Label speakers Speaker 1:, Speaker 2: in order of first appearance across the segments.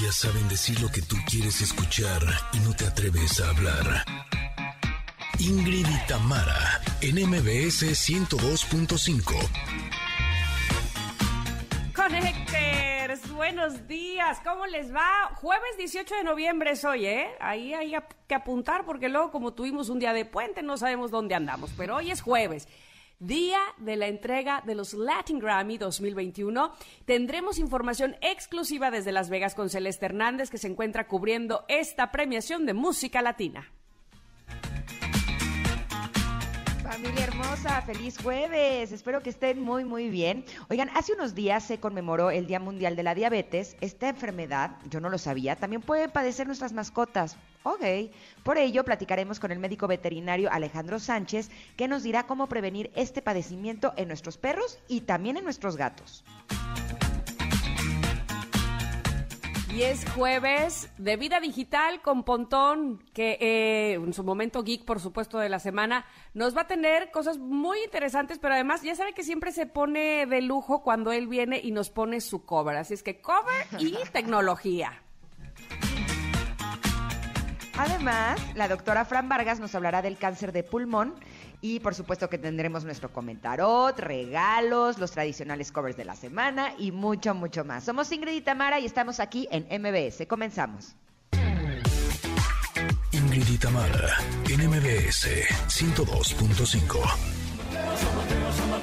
Speaker 1: Ellas saben decir lo que tú quieres escuchar y no te atreves a hablar. Ingrid y Tamara, en MBS 102.5.
Speaker 2: Connectors, buenos días, ¿cómo les va? Jueves 18 de noviembre es hoy, ¿eh? Ahí hay que apuntar porque luego como tuvimos un día de puente no sabemos dónde andamos, pero hoy es jueves. Día de la entrega de los Latin Grammy 2021. Tendremos información exclusiva desde Las Vegas con Celeste Hernández que se encuentra cubriendo esta premiación de música latina.
Speaker 3: Familia hermosa, feliz jueves. Espero que estén muy, muy bien. Oigan, hace unos días se conmemoró el Día Mundial de la Diabetes. Esta enfermedad, yo no lo sabía, también puede padecer nuestras mascotas. Ok, por ello platicaremos con el médico veterinario Alejandro Sánchez, que nos dirá cómo prevenir este padecimiento en nuestros perros y también en nuestros gatos.
Speaker 2: Y es jueves de vida digital con Pontón, que eh, en su momento geek, por supuesto, de la semana, nos va a tener cosas muy interesantes, pero además ya sabe que siempre se pone de lujo cuando él viene y nos pone su cover. Así es que cover y tecnología.
Speaker 3: Además, la doctora Fran Vargas nos hablará del cáncer de pulmón y por supuesto que tendremos nuestro comentarot, regalos, los tradicionales covers de la semana y mucho, mucho más. Somos Ingrid y Tamara y estamos aquí en MBS. Comenzamos.
Speaker 1: Ingrid y Tamara en MBS 102.5.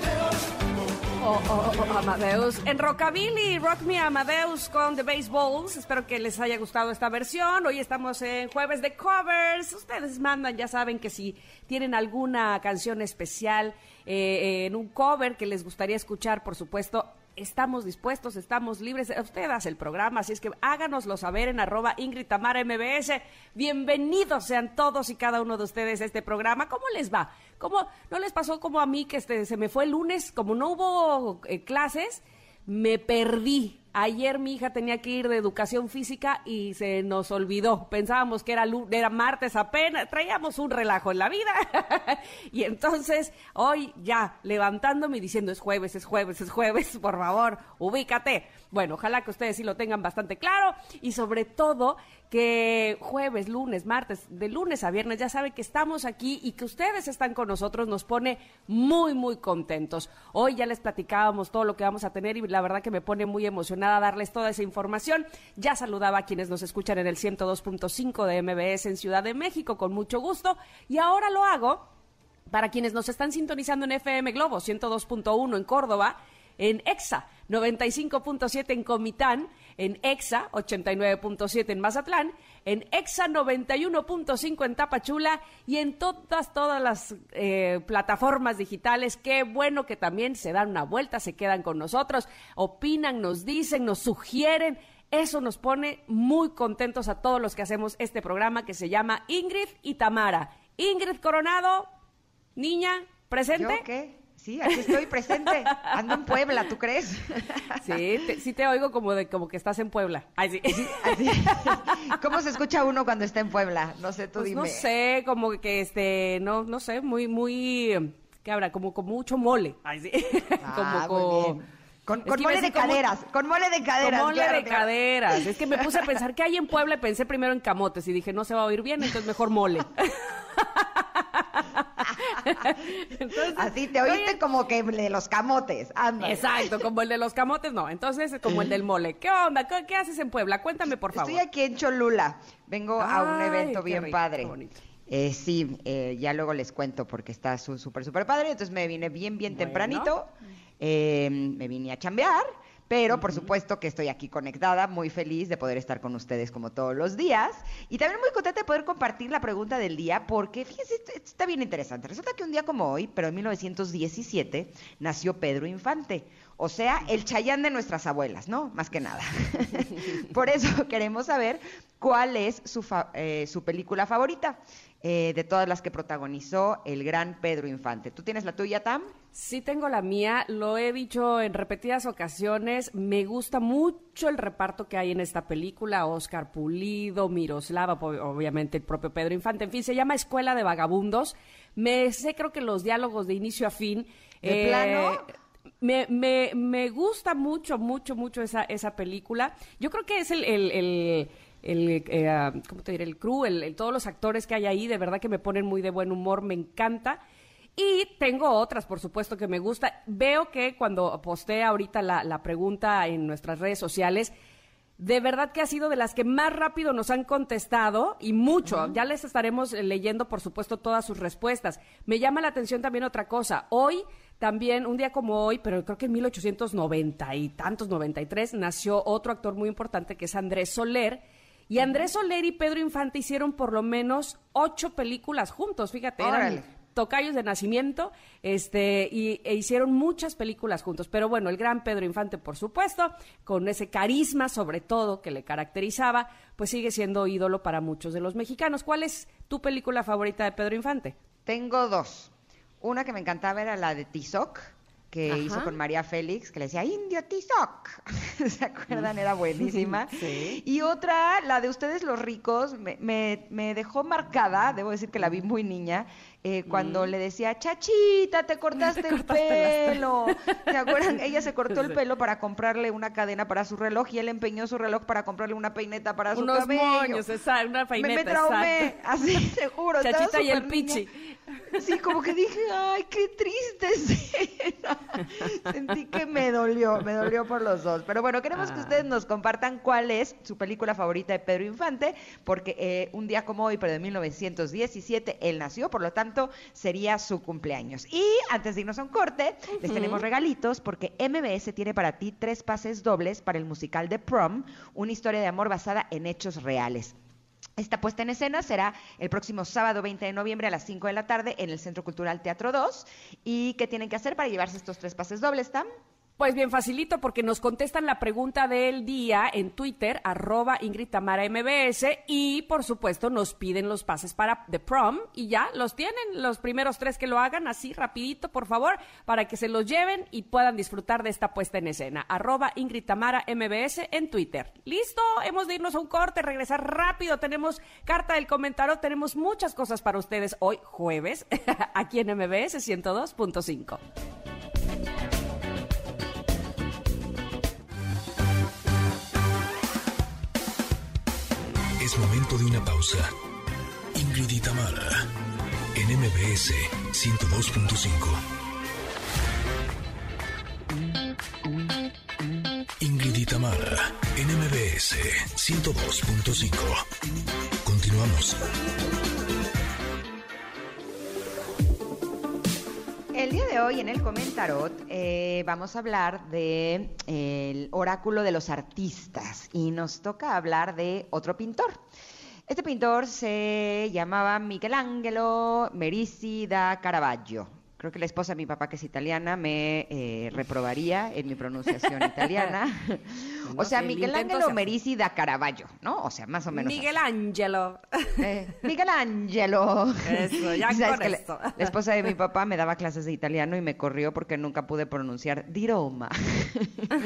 Speaker 2: Oh, oh, oh, Amadeus. En Rockabilly, Rock Me Amadeus con The Baseballs. Espero que les haya gustado esta versión. Hoy estamos en jueves de covers. Ustedes mandan, ya saben que si tienen alguna canción especial eh, en un cover que les gustaría escuchar, por supuesto, estamos dispuestos, estamos libres. Usted hace el programa, así es que háganoslo saber en arroba Ingrid MBS. Bienvenidos sean todos y cada uno de ustedes a este programa. ¿Cómo les va? ¿Cómo no les pasó como a mí que este, se me fue el lunes, como no hubo eh, clases, me perdí? Ayer mi hija tenía que ir de educación física y se nos olvidó. Pensábamos que era, era martes apenas, traíamos un relajo en la vida. y entonces hoy ya levantándome y diciendo es jueves, es jueves, es jueves, por favor, ubícate. Bueno, ojalá que ustedes sí lo tengan bastante claro y sobre todo que jueves, lunes, martes, de lunes a viernes, ya saben que estamos aquí y que ustedes están con nosotros, nos pone muy, muy contentos. Hoy ya les platicábamos todo lo que vamos a tener y la verdad que me pone muy emocionada darles toda esa información. Ya saludaba a quienes nos escuchan en el 102.5 de MBS en Ciudad de México con mucho gusto y ahora lo hago para quienes nos están sintonizando en FM Globo 102.1 en Córdoba, en EXA 95.7 en Comitán, en EXA 89.7 en Mazatlán, en EXA 91.5 en Tapachula y en todas, todas las eh, plataformas digitales. Qué bueno que también se dan una vuelta, se quedan con nosotros, opinan, nos dicen, nos sugieren. Eso nos pone muy contentos a todos los que hacemos este programa que se llama Ingrid y Tamara. Ingrid Coronado, niña, presente.
Speaker 3: qué? Sí, aquí estoy presente. Ando en Puebla, ¿tú crees?
Speaker 2: Sí, te, sí te oigo como de como que estás en Puebla. Ay, sí.
Speaker 3: ¿Cómo se escucha uno cuando está en Puebla? No sé, tú
Speaker 2: pues
Speaker 3: dime.
Speaker 2: No sé, como que este, no, no sé, muy, muy, ¿qué habrá? Como con mucho mole. Ay, sí.
Speaker 3: Ah, como con, con mole de caderas, con mole de caderas.
Speaker 2: Con mole de caderas. Es que me puse a pensar qué hay en Puebla y pensé primero en camotes y dije, no se va a oír bien, entonces mejor mole.
Speaker 3: Así te oíste como que de los camotes. Anda.
Speaker 2: Exacto, como el de los camotes, no. Entonces, como el del mole. ¿Qué onda? ¿Qué, haces en Puebla? Cuéntame, por favor.
Speaker 3: Estoy aquí en Cholula. Vengo a un evento bien padre. Eh, sí, eh, ya luego les cuento porque está súper, súper padre. Entonces me vine bien, bien tempranito. Eh, me vine a chambear. Pero por supuesto que estoy aquí conectada, muy feliz de poder estar con ustedes como todos los días. Y también muy contenta de poder compartir la pregunta del día, porque fíjense, está bien interesante. Resulta que un día como hoy, pero en 1917, nació Pedro Infante. O sea, el chayán de nuestras abuelas, ¿no? Más que nada. por eso queremos saber cuál es su, eh, su película favorita. Eh, de todas las que protagonizó el gran Pedro Infante. ¿Tú tienes la tuya, Tam?
Speaker 2: Sí, tengo la mía. Lo he dicho en repetidas ocasiones. Me gusta mucho el reparto que hay en esta película. Oscar Pulido, Miroslava, obviamente el propio Pedro Infante. En fin, se llama Escuela de Vagabundos. Me sé, creo que los diálogos de inicio a fin.
Speaker 3: ¿De plano?
Speaker 2: Me, me, me, gusta mucho, mucho, mucho esa, esa película. Yo creo que es el, el, el, el eh, ah, ¿cómo te diré? El crew, el, todos los actores que hay ahí, de verdad que me ponen muy de buen humor, me encanta. Y tengo otras, por supuesto, que me gusta. Veo que cuando posté ahorita la, la pregunta en nuestras redes sociales, de verdad que ha sido de las que más rápido nos han contestado y mucho. Ya les estaremos leyendo, por supuesto, todas sus respuestas. Me llama la atención también otra cosa. Hoy, también, un día como hoy, pero creo que en 1890 y tantos, 93, nació otro actor muy importante que es Andrés Soler. Y Andrés Soler y Pedro Infante hicieron por lo menos ocho películas juntos, fíjate, eran tocayos de nacimiento, este, y, e hicieron muchas películas juntos. Pero bueno, el gran Pedro Infante, por supuesto, con ese carisma sobre todo que le caracterizaba, pues sigue siendo ídolo para muchos de los mexicanos. ¿Cuál es tu película favorita de Pedro Infante?
Speaker 3: Tengo dos. Una que me encantaba era la de Tizoc que hizo con María Félix, que le decía Indio Tizoc. ¿Se acuerdan? Era buenísima. Y otra, la de Ustedes los ricos, me, me, dejó marcada, debo decir que la vi muy niña, eh, cuando mm. le decía, Chachita, te cortaste, el pelo. ¿Se acuerdan? Ella se cortó el pelo para comprarle una cadena para su reloj y él empeñó su reloj para comprarle una peineta para su
Speaker 2: Unos
Speaker 3: cabello.
Speaker 2: Moños, una peineta,
Speaker 3: me, me traumé, así, te juro.
Speaker 2: Chachita y el pichi.
Speaker 3: Sí, como que dije, ay, qué triste escena. Sentí que me dolió, me dolió por los dos. Pero bueno, queremos que ah. ustedes nos compartan cuál es su película favorita de Pedro Infante, porque eh, un día como hoy, pero de 1917, él nació, por lo tanto, sería su cumpleaños. Y antes de irnos a un corte, les tenemos regalitos, porque MBS tiene para ti tres pases dobles para el musical de Prom, una historia de amor basada en hechos reales. Esta puesta en escena será el próximo sábado 20 de noviembre a las 5 de la tarde en el Centro Cultural Teatro 2. ¿Y qué tienen que hacer para llevarse estos tres pases dobles, Tam?
Speaker 2: Pues bien facilito porque nos contestan la pregunta del día en Twitter, arroba Ingrid Tamara MBS y por supuesto nos piden los pases para The Prom y ya los tienen los primeros tres que lo hagan así rapidito por favor para que se los lleven y puedan disfrutar de esta puesta en escena. Arroba Ingrid Tamara MBS en Twitter. Listo, hemos de irnos a un corte, regresar rápido, tenemos carta del comentario, tenemos muchas cosas para ustedes hoy jueves aquí en MBS 102.5.
Speaker 1: Momento de una pausa. Ingrid y en MBS 102.5. Ingrid y en MBS 102.5. Continuamos.
Speaker 3: El día de hoy en el Comentarot eh, vamos a hablar de el oráculo de los artistas y nos toca hablar de otro pintor. Este pintor se llamaba Michelangelo Merisi da Caravaggio creo que la esposa de mi papá, que es italiana, me eh, reprobaría en mi pronunciación italiana. o sea, Miguel Ángelo Merisi da Caravaggio, ¿no? O sea, más o menos.
Speaker 2: Miguel Ángelo.
Speaker 3: Eh, Miguel Ángelo.
Speaker 2: Eso, ya con esto.
Speaker 3: La, esposa de mi papá me daba clases de italiano y me corrió porque nunca pude pronunciar diroma.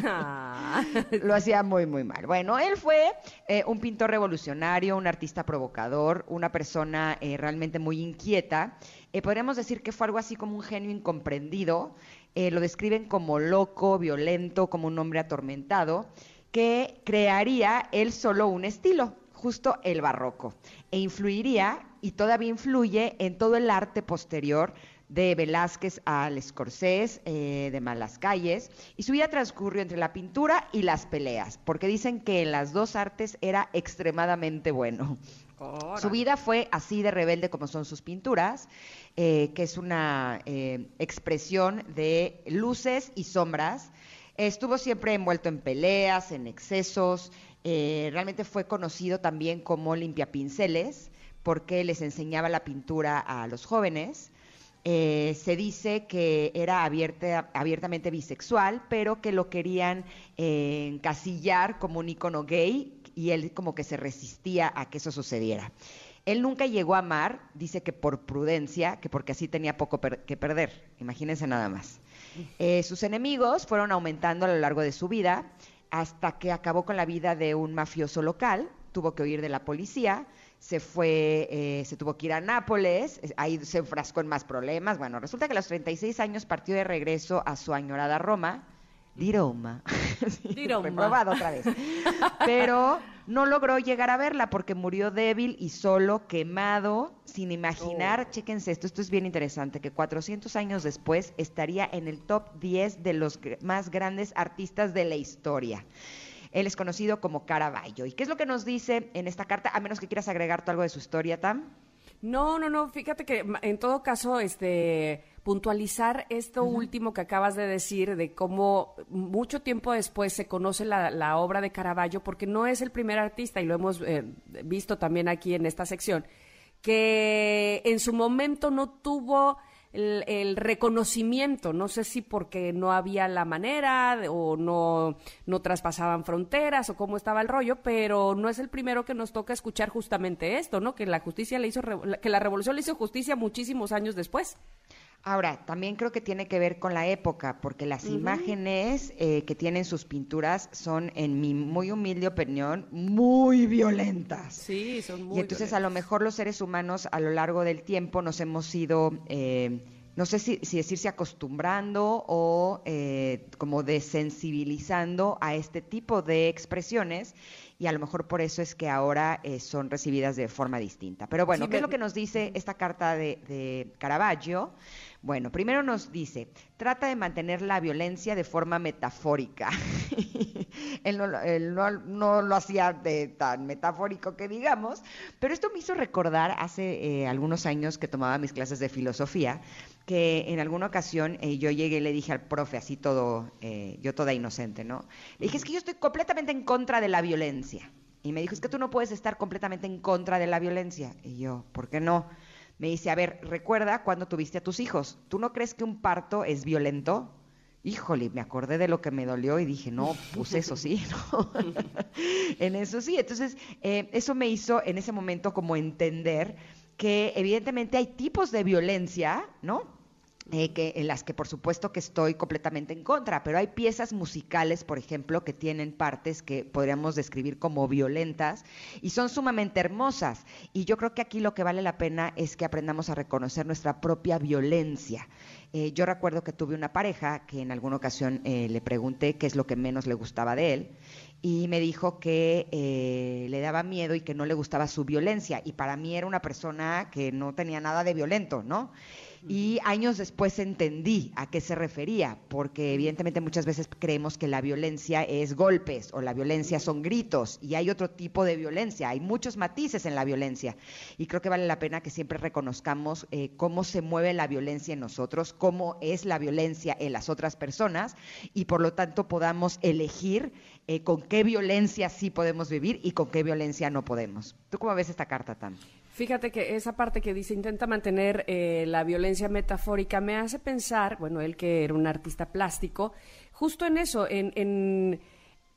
Speaker 3: Ah. Lo hacía muy, muy mal. Bueno, él fue eh, un pintor revolucionario, un artista provocador, una persona realmente muy inquieta eh, podríamos decir que fue algo así como un genio incomprendido. Eh, lo describen como loco, violento, como un hombre atormentado, que crearía él solo un estilo, justo el barroco, e influiría, y todavía influye, en todo el arte posterior de Velázquez al Escorsés, eh, de Malas Calles, y su vida transcurrió entre la pintura y las peleas, porque dicen que en las dos artes era extremadamente bueno. Su vida fue así de rebelde como son sus pinturas, eh, que es una eh, expresión de luces y sombras. Estuvo siempre envuelto en peleas, en excesos. Eh, realmente fue conocido también como limpiapinceles, porque les enseñaba la pintura a los jóvenes. se dice que era abiertamente bisexual, pero que lo querían encasillar como un icono gay y él como que se resistía a que eso sucediera. Él nunca llegó a amar, dice que por prudencia, que porque así tenía poco que perder. Imagínense nada más. Eh, sus enemigos fueron aumentando a lo largo de su vida hasta que acabó con la vida de un mafioso local, tuvo que huir de la policía, se fue, eh, se tuvo que ir a Nápoles, ahí se enfrascó en más problemas. Bueno, resulta que a los 36 años partió de regreso a su añorada Roma, di Roma, reprobado otra vez, pero no logró llegar a verla porque murió débil y solo, quemado, sin imaginar, oh. chéquense esto, esto es bien interesante, que 400 años después estaría en el top 10 de los más grandes artistas de la historia. Él es conocido como Caravaggio. ¿Y qué es lo que nos dice en esta carta? A menos que quieras agregar algo de su historia, Tam.
Speaker 2: No, no, no. Fíjate que en todo caso, este puntualizar esto último que acabas de decir, de cómo mucho tiempo después se conoce la, obra de Caravaggio, porque no es el primer artista, y lo hemos eh, visto también aquí en esta sección, que en su momento no tuvo el, reconocimiento, no sé si porque no había la manera o no, no traspasaban fronteras o cómo estaba el rollo, pero no es el primero que nos toca escuchar justamente esto, ¿no? Que la justicia le hizo, que la revolución le hizo justicia muchísimos años después.
Speaker 3: Ahora, también creo que tiene que ver con la época, porque las imágenes eh, que tienen sus pinturas son, en mi muy humilde opinión, muy violentas.
Speaker 2: Sí, son muy
Speaker 3: Y entonces a lo mejor los seres humanos a lo largo del tiempo nos hemos ido... Eh, no sé si, decirse acostumbrando o eh, como desensibilizando a este tipo de expresiones y a lo mejor por eso es que ahora son recibidas de forma distinta. Pero bueno, ¿qué es lo que nos dice esta carta de, de Caravaggio? Bueno, primero nos dice, trata de mantener la violencia de forma metafórica. él, no, lo hacía de tan metafórico que digamos, pero esto me hizo recordar hace eh, algunos años que tomaba mis clases de filosofía, que en alguna ocasión eh, yo llegué y le dije al profe, así todo, eh, yo toda inocente, ¿no? Le dije, es que yo estoy completamente en contra de la violencia. Y me dijo, es que tú no puedes estar completamente en contra de la violencia. Y yo, ¿por qué no? Me dice, a ver, recuerda cuando tuviste a tus hijos. ¿Tú no crees que un parto es violento? Híjole, me acordé de lo que me dolió y dije, no, pues eso sí, ¿no? en eso sí. Entonces, eh, eso me hizo en ese momento como entender que evidentemente hay tipos de violencia, ¿no? Eh, que, en las que por supuesto que estoy completamente en contra, pero hay piezas musicales, por ejemplo, que tienen partes que podríamos describir como violentas y son sumamente hermosas. Y yo creo que aquí lo que vale la pena es que aprendamos a reconocer nuestra propia violencia. Eh, yo recuerdo que tuve una pareja que en alguna ocasión eh, le pregunté qué es lo que menos le gustaba de él y me dijo que le daba miedo y que no le gustaba su violencia. Y para mí era una persona que no tenía nada de violento, ¿no? Y años después entendí a qué se refería, porque evidentemente muchas veces creemos que la violencia es golpes o la violencia son gritos y hay otro tipo de violencia, hay muchos matices en la violencia y creo que vale la pena que siempre reconozcamos eh, cómo se mueve la violencia en nosotros, cómo es la violencia en las otras personas y por lo tanto podamos elegir eh, con qué violencia sí podemos vivir y con qué violencia no podemos. ¿Tú cómo ves esta carta, Tam?
Speaker 2: Fíjate que esa parte que dice intenta mantener eh, la violencia metafórica me hace pensar, bueno, él que era un artista plástico, justo en eso, en, en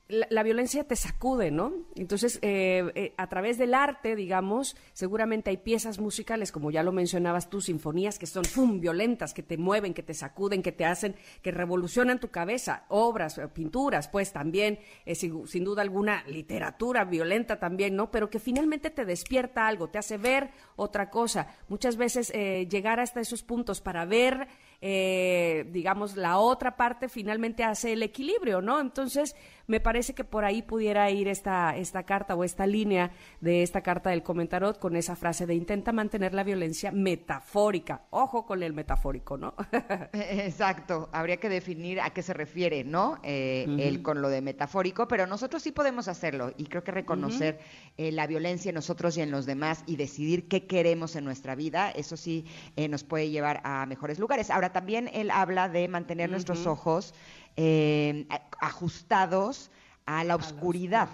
Speaker 2: la, violencia te sacude, ¿no? Entonces, eh, eh, a través del arte, digamos, seguramente hay piezas musicales, como ya lo mencionabas tú, sinfonías que son ¡fum! violentas, que te mueven, que te sacuden, que te hacen, que revolucionan tu cabeza, obras, eh, pinturas, pues también, sin, sin, duda alguna, literatura violenta también, ¿no? Pero que finalmente te despierta algo, te hace ver otra cosa. Muchas veces llegar hasta esos puntos para ver eh, digamos, la otra parte finalmente hace el equilibrio, ¿no? Entonces, me parece que por ahí pudiera ir esta, esta carta o esta línea de esta carta del comentarot con esa frase de intenta mantener la violencia metafórica. Ojo con el metafórico, ¿no?
Speaker 3: Exacto, habría que definir a qué se refiere, ¿no? Eh, él con lo de metafórico, pero nosotros sí podemos hacerlo y creo que reconocer eh, la violencia en nosotros y en los demás y decidir qué queremos en nuestra vida, eso sí nos puede llevar a mejores lugares. Ahora, también él habla de mantener nuestros ojos eh, ajustados a la oscuridad.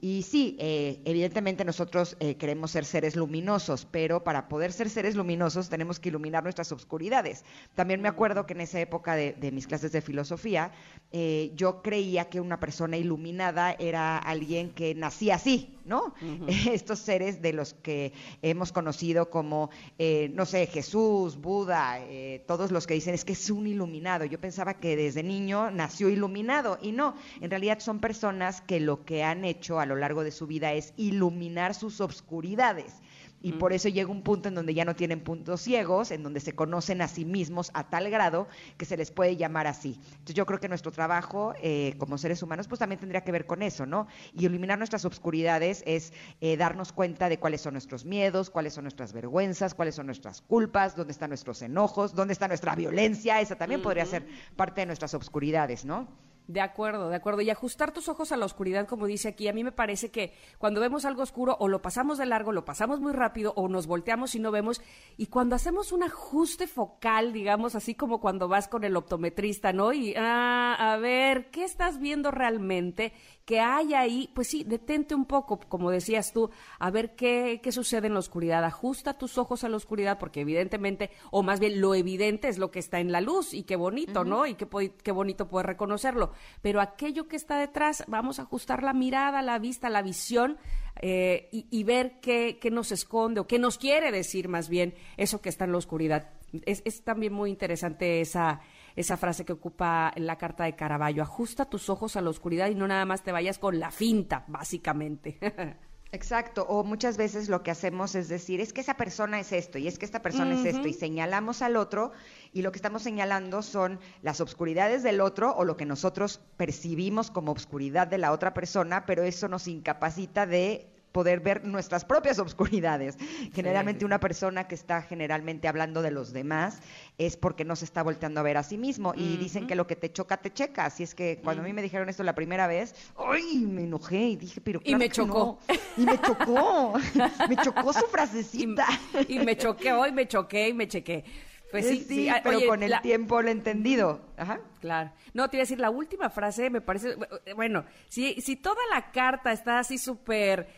Speaker 3: Y sí, eh, evidentemente nosotros eh, queremos ser seres luminosos, pero para poder ser seres luminosos tenemos que iluminar nuestras oscuridades. También me acuerdo que en esa época de, mis clases de filosofía, eh, yo creía que una persona iluminada era alguien que nacía así, ¿no? Estos seres de los que hemos conocido como, no sé, Jesús, Buda, todos los que dicen es que es un iluminado. Yo pensaba que desde niño nació iluminado y no, en realidad son personas que lo que han hecho hecho a lo largo de su vida es iluminar sus obscuridades. Y por eso llega un punto en donde ya no tienen puntos ciegos, en donde se conocen a sí mismos a tal grado que se les puede llamar así. Entonces yo creo que nuestro trabajo eh, como seres humanos pues también tendría que ver con eso, ¿no? Y iluminar nuestras obscuridades es eh, darnos cuenta de cuáles son nuestros miedos, cuáles son nuestras vergüenzas, cuáles son nuestras culpas, dónde están nuestros enojos, dónde está nuestra violencia, esa también podría ser parte de nuestras obscuridades, ¿no?
Speaker 2: De acuerdo, de acuerdo. Y ajustar tus ojos a la oscuridad, como dice aquí, a mí me parece que cuando vemos algo oscuro o lo pasamos de largo, lo pasamos muy rápido o nos volteamos y no vemos. Y cuando hacemos un ajuste focal, digamos, así como cuando vas con el optometrista, ¿no? Y, ah, a ver, ¿qué estás viendo realmente? Que hay ahí, pues sí, detente un poco, como decías tú, a ver qué, qué sucede en la oscuridad. Ajusta tus ojos a la oscuridad, porque evidentemente, o más bien lo evidente es lo que está en la luz, y qué bonito, ¿no? Y qué, qué bonito poder reconocerlo. Pero aquello que está detrás, vamos a ajustar la mirada, la vista, la visión, eh, y, ver qué, qué, nos esconde o qué nos quiere decir más bien eso que está en la oscuridad. Es, es también muy interesante esa, esa frase que ocupa en la carta de Caravaggio, ajusta tus ojos a la oscuridad y no nada más te vayas con la finta, básicamente.
Speaker 3: Exacto, o muchas veces lo que hacemos es decir, es que esa persona es esto y es que esta persona es esto y señalamos al otro y lo que estamos señalando son las obscuridades del otro o lo que nosotros percibimos como obscuridad de la otra persona, pero eso nos incapacita de poder ver nuestras propias obscuridades. Generalmente una persona que está generalmente hablando de los demás es porque no se está volteando a ver a sí mismo y dicen que lo que te choca te checa. Así es que cuando a mí me dijeron esto la primera vez, ¡ay! Me enojé y dije, pero
Speaker 2: y me chocó.
Speaker 3: Y me chocó. me chocó su frasecita.
Speaker 2: Y, me choqué hoy, me choqué y me chequé.
Speaker 3: Pues sí, sí, ah, pero con el tiempo lo he entendido. Ajá.
Speaker 2: Claro. No, te iba a decir, la última frase me parece, bueno, si, si toda la carta está así súper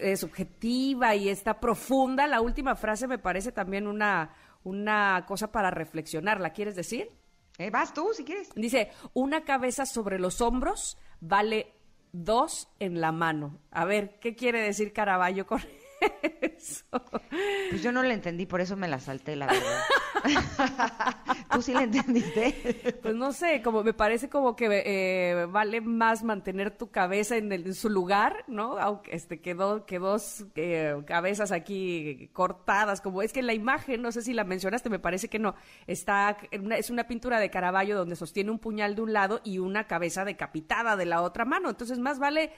Speaker 2: eh, subjetiva y está profunda, la última frase me parece también una, una cosa para reflexionar. ¿La quieres decir?
Speaker 3: Eh, vas tú, si quieres.
Speaker 2: Dice, una cabeza sobre los hombros vale dos en la mano. A ver, ¿qué quiere decir Caraballo con eso.
Speaker 3: Pues yo no la entendí, por eso me la salté, la verdad. ¿Tú sí la entendiste?
Speaker 2: Pues no sé, como me parece como que eh, vale más mantener tu cabeza en, su lugar, ¿no? Aunque este, que, dos eh, cabezas aquí cortadas, como es que la imagen, no sé si la mencionaste, me parece que no, está, es una pintura de Caravaggio donde sostiene un puñal de un lado y una cabeza decapitada de la otra mano. Entonces más vale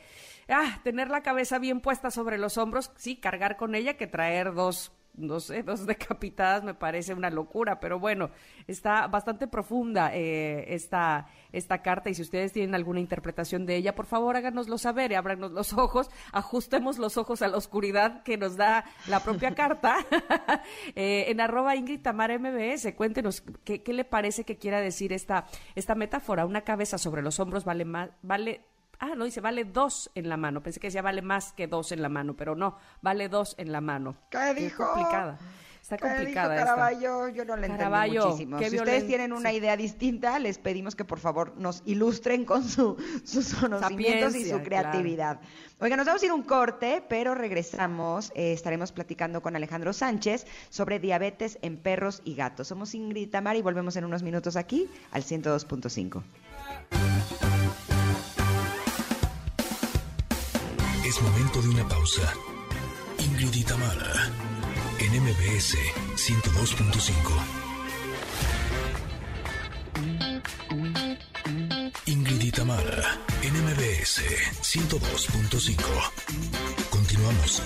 Speaker 2: ah, tener la cabeza bien puesta sobre los hombros, sí, cargar con ella que traer dos no sé, dos decapitadas me parece una locura, pero bueno, está bastante profunda eh, esta, esta carta y si ustedes tienen alguna interpretación de ella, por favor háganoslo saber ábranos los ojos, ajustemos los ojos a la oscuridad que nos da la propia carta. Eh, en arroba Ingrid Tamara MBS, cuéntenos qué, qué le parece que quiera decir esta, esta metáfora, una cabeza sobre los hombros vale más, vale Ah, no, dice, vale dos en la mano. Pensé que decía vale más que dos en la mano, pero no, vale dos en la mano.
Speaker 3: ¿Qué dijo?
Speaker 2: complicada. Está complicada
Speaker 3: dijo Caraballo? Yo no le entendí muchísimo. Si ustedes tienen una idea distinta, les pedimos que por favor nos ilustren con su, sus conocimientos y su creatividad. Oiga, nos vamos a ir un corte, pero regresamos. Eh, estaremos platicando con Alejandro Sánchez sobre diabetes en perros y gatos. Somos Ingrid Tamar y volvemos en unos minutos aquí al 102.5.
Speaker 1: De una pausa. Ingrid y Tamara, en MBS 102.5. Ingrid y Tamara, en MBS 102.5. Continuamos.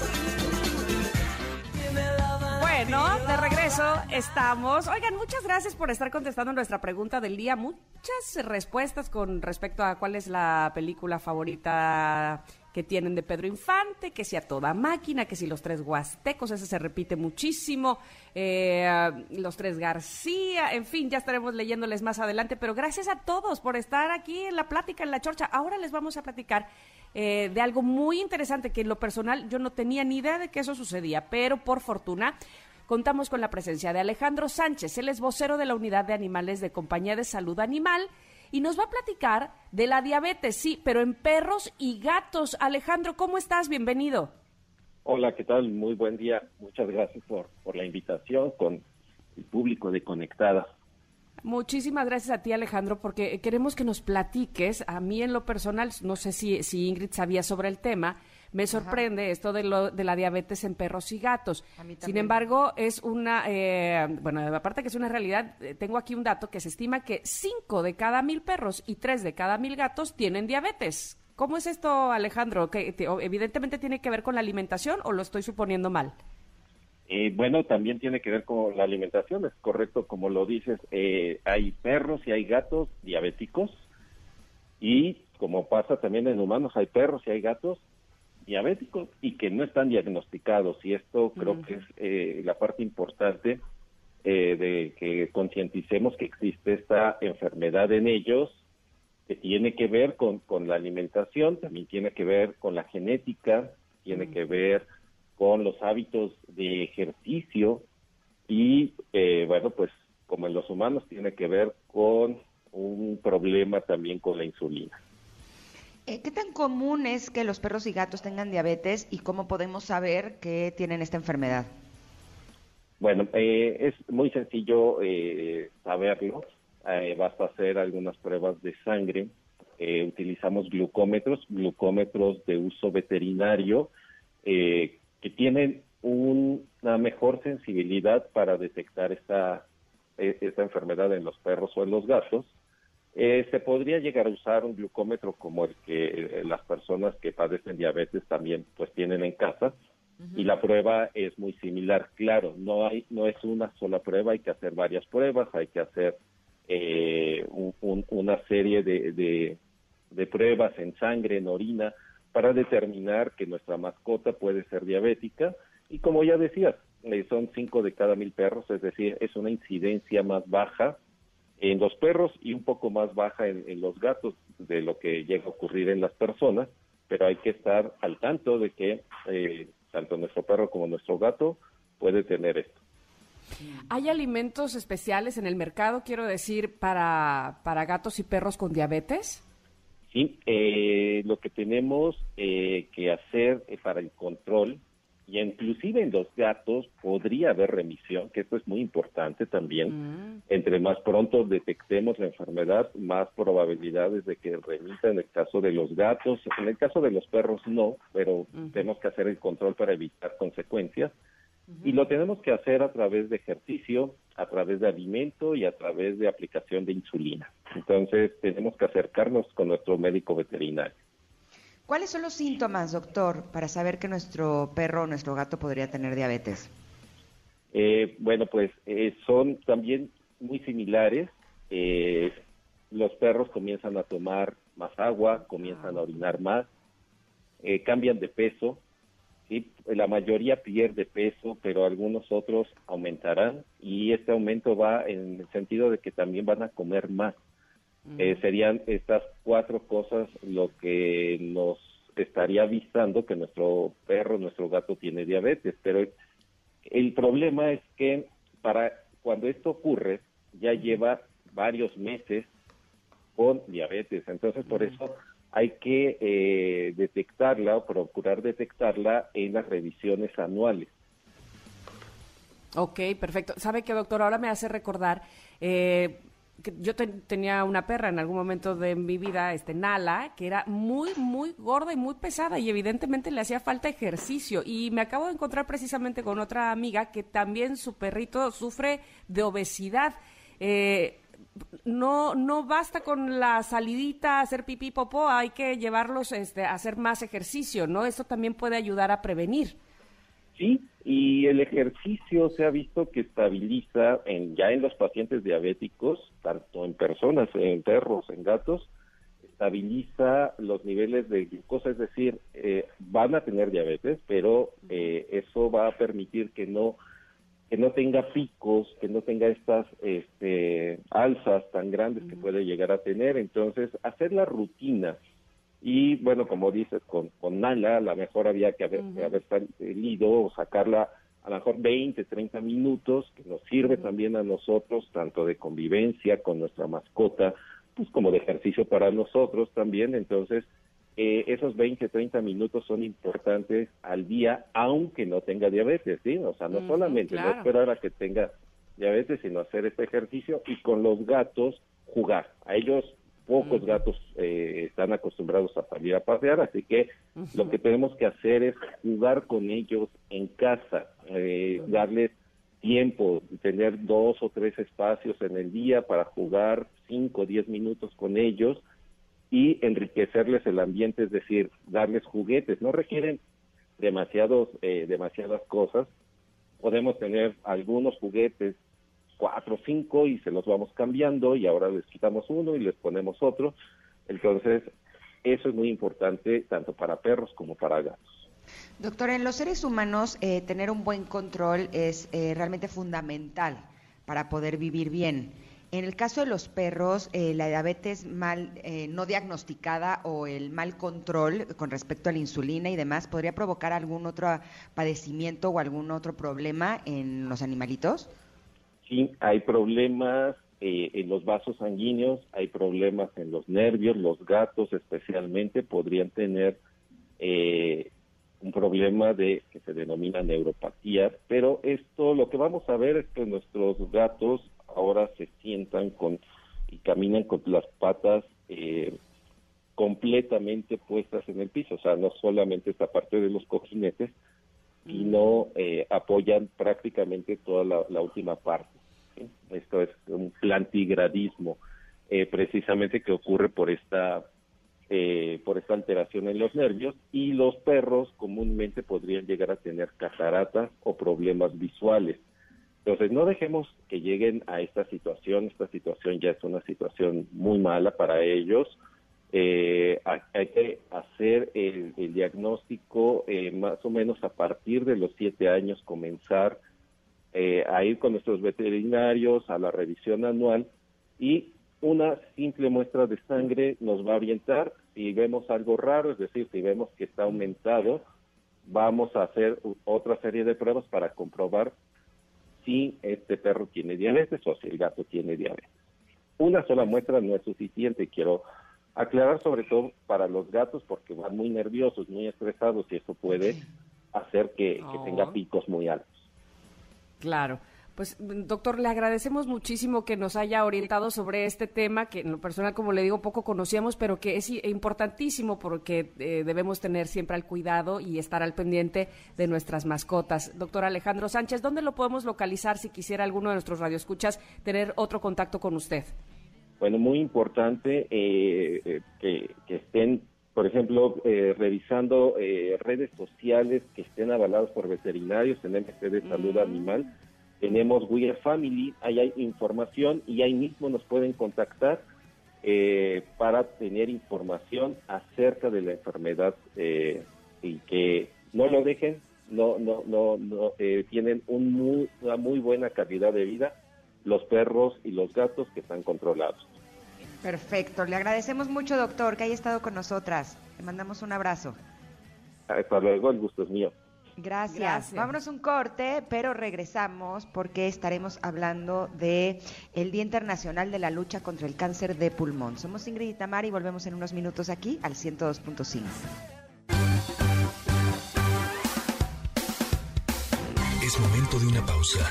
Speaker 2: Bueno, de regreso estamos. Oigan, muchas gracias por estar contestando nuestra pregunta del día. Muchas respuestas con respecto a cuál es la película favorita que tienen de Pedro Infante, que si a toda máquina, que si los tres huastecos, ese se repite muchísimo, eh, los tres García, en fin, ya estaremos leyéndoles más adelante, pero gracias a todos por estar aquí en la plática, en la chorcha. Ahora les vamos a platicar eh, de algo muy interesante que en lo personal yo no tenía ni idea de que eso sucedía, pero por fortuna contamos con la presencia de Alejandro Sánchez, él es vocero de la Unidad de Animales de Compañía de Salud Animal y nos va a platicar de la diabetes, sí, pero en perros y gatos. Alejandro, ¿cómo estás? Bienvenido.
Speaker 4: Hola, ¿qué tal? Muy buen día. Muchas gracias por, por la invitación con el público de Conectada.
Speaker 2: Muchísimas gracias a ti, Alejandro, porque queremos que nos platiques. A mí, en lo personal, no sé si, si Ingrid sabía sobre el tema, me sorprende esto de, lo, de la diabetes en perros y gatos. Sin embargo, es una, eh, bueno, aparte que es una realidad, eh, tengo aquí un dato que se estima que 5 de cada mil perros y 3 de cada mil gatos tienen diabetes. ¿Cómo es esto, Alejandro? ¿Que, evidentemente tiene que ver con la alimentación o lo estoy suponiendo mal?
Speaker 4: Eh, bueno, también tiene que ver con la alimentación, es correcto como lo dices. hay perros y hay gatos diabéticos y como pasa también en humanos, hay perros y hay gatos diabéticos y que no están diagnosticados. Y esto creo que es eh, la parte importante eh, de que concienticemos que existe esta enfermedad en ellos, que tiene que ver con, con la alimentación, también tiene que ver con la genética, tiene que ver con los hábitos de ejercicio y, eh, bueno, pues como en los humanos, tiene que ver con un problema también con la insulina.
Speaker 3: Eh, ¿Qué tan común es que los perros y gatos tengan diabetes y cómo podemos saber que tienen esta enfermedad?
Speaker 4: Bueno, eh, es muy sencillo eh, saberlo. basta hacer algunas pruebas de sangre. utilizamos glucómetros, glucómetros de uso veterinario, que tienen una mejor sensibilidad para detectar esta, esta enfermedad en los perros o en los gatos eh, se podría llegar a usar un glucómetro como el que eh, las personas que padecen diabetes también pues tienen en casa y la prueba es muy similar. Claro, no hay no es una sola prueba, hay que hacer varias pruebas, hay que hacer eh, una serie de, de, pruebas en sangre, en orina, para determinar que nuestra mascota puede ser diabética y como ya decías, son cinco de cada mil perros, es decir, es una incidencia más baja en los perros y un poco más baja en, los gatos de lo que llega a ocurrir en las personas, pero hay que estar al tanto de que eh, tanto nuestro perro como nuestro gato puede tener esto.
Speaker 2: ¿Hay alimentos especiales en el mercado, quiero decir, para, para gatos y perros con diabetes?
Speaker 4: Sí, eh, lo que tenemos eh, que hacer para el control y inclusive en los gatos podría haber remisión, que esto es muy importante también. Mm. Entre más pronto detectemos la enfermedad, más probabilidades de que remita en el caso de los gatos. En el caso de los perros no, pero tenemos que hacer el control para evitar consecuencias. Y lo tenemos que hacer a través de ejercicio, a través de alimento y a través de aplicación de insulina. Entonces tenemos que acercarnos con nuestro médico veterinario.
Speaker 3: ¿Cuáles son los síntomas, doctor, para saber que nuestro perro o nuestro gato podría tener diabetes?
Speaker 4: Eh, bueno, pues eh, son también muy similares. Eh, los perros comienzan a tomar más agua, comienzan a orinar más, cambian de peso. ¿sí? La mayoría pierde peso, pero algunos otros aumentarán y este aumento va en el sentido de que también van a comer más. Eh, serían estas cuatro cosas lo que nos estaría avisando que nuestro perro, nuestro gato tiene diabetes. Pero el problema es que para cuando esto ocurre ya lleva varios meses con diabetes. Entonces, por eso hay que eh, detectarla o procurar detectarla en las revisiones anuales.
Speaker 2: Ok, perfecto. ¿Sabe qué, doctor? Ahora me hace recordar, eh, yo tenía una perra en algún momento de mi vida, este Nala, que era muy, muy gorda y muy pesada y evidentemente le hacía falta ejercicio. Y me acabo de encontrar precisamente con otra amiga que también su perrito sufre de obesidad. Eh, no, no basta con la salidita, hacer pipí, popó, hay que llevarlos este, a hacer más ejercicio, ¿no? Eso también puede ayudar a prevenir.
Speaker 4: Sí, y el ejercicio se ha visto que estabiliza en, ya en los pacientes diabéticos, tanto en personas, en perros, en gatos, estabiliza los niveles de glucosa, es decir, eh, van a tener diabetes, pero eh, eso va a permitir que no que no tenga picos, que no tenga estas este, alzas tan grandes que puede llegar a tener. Entonces, hacer la rutina y bueno, como dices, con, con Nala, a lo mejor había que haber, salido o sacarla a lo mejor 20, 30 minutos, que nos sirve también a nosotros, tanto de convivencia con nuestra mascota, pues como de ejercicio para nosotros también. Entonces, eh, esos 20, 30 minutos son importantes al día, aunque no tenga diabetes, ¿sí? O sea, no solamente no esperar a que tenga diabetes, sino hacer este ejercicio y con los gatos jugar. A ellos pocos gatos eh, están acostumbrados a salir a pasear, así que lo que tenemos que hacer es jugar con ellos en casa, eh, darles tiempo, tener dos o tres espacios en el día para jugar cinco o diez minutos con ellos y enriquecerles el ambiente, es decir, darles juguetes. No requieren demasiados, eh, demasiadas cosas. Podemos tener algunos juguetes cuatro o cinco y se los vamos cambiando y ahora les quitamos uno y les ponemos otro. Entonces, eso es muy importante tanto para perros como para gatos.
Speaker 3: Doctor, en los seres humanos eh, tener un buen control es eh, realmente fundamental para poder vivir bien. En el caso de los perros, eh, la diabetes mal no diagnosticada o el mal control con respecto a la insulina y demás podría provocar algún otro padecimiento o algún otro problema en los animalitos
Speaker 4: sí hay problemas eh, en los vasos sanguíneos, hay problemas en los nervios, los gatos especialmente podrían tener eh, un problema de que se denomina neuropatía, pero esto lo que vamos a ver es que nuestros gatos ahora se sientan con y caminan con las patas eh, completamente puestas en el piso, o sea, no solamente esta parte de los cojinetes, sino eh, apoyan prácticamente toda la, última parte. Esto es un plantigradismo, eh, precisamente que ocurre por esta eh, por esta alteración en los nervios y los perros comúnmente podrían llegar a tener cataratas o problemas visuales. Entonces, no dejemos que lleguen a esta situación. Esta situación ya es una situación muy mala para ellos eh, hay que hacer el, diagnóstico eh, más o menos a partir de los siete años, comenzar eh, a ir con nuestros veterinarios a la revisión anual y una simple muestra de sangre nos va a orientar. Si vemos algo raro, es decir, si vemos que está aumentado, vamos a hacer otra serie de pruebas para comprobar si este perro tiene diabetes o si el gato tiene diabetes. Una sola muestra no es suficiente, quiero Aclarar sobre todo para los gatos porque van muy nerviosos, muy estresados y eso puede hacer que, tenga oh. picos muy altos.
Speaker 2: Claro. Pues, doctor, le agradecemos muchísimo que nos haya orientado sobre este tema, que en lo personal, como le digo, poco conocíamos, pero que es importantísimo porque eh, debemos tener siempre al cuidado y estar al pendiente de nuestras mascotas. Doctor Alejandro Sánchez, ¿dónde lo podemos localizar si quisiera alguno de nuestros radioescuchas tener otro contacto con usted?
Speaker 4: Bueno, muy importante eh, eh, que, estén, por ejemplo, eh, revisando redes sociales que estén avaladas por veterinarios en MSD de Salud mm. Animal. Tenemos We Family, ahí hay información y ahí mismo nos pueden contactar para tener información acerca de la enfermedad y que no lo dejen, no, no, no, no tienen un una muy buena calidad de vida los perros y los gatos que están controlados.
Speaker 3: Perfecto, le agradecemos mucho, doctor, que haya estado con nosotras. Le mandamos un abrazo.
Speaker 4: Hasta luego, el gusto es mío.
Speaker 3: Gracias. Gracias. Vámonos un corte, pero regresamos porque estaremos hablando de el Día Internacional de la Lucha contra el Cáncer de Pulmón. Somos Ingrid y Tamara y volvemos en unos minutos aquí al 102.5.
Speaker 1: Es momento de una pausa.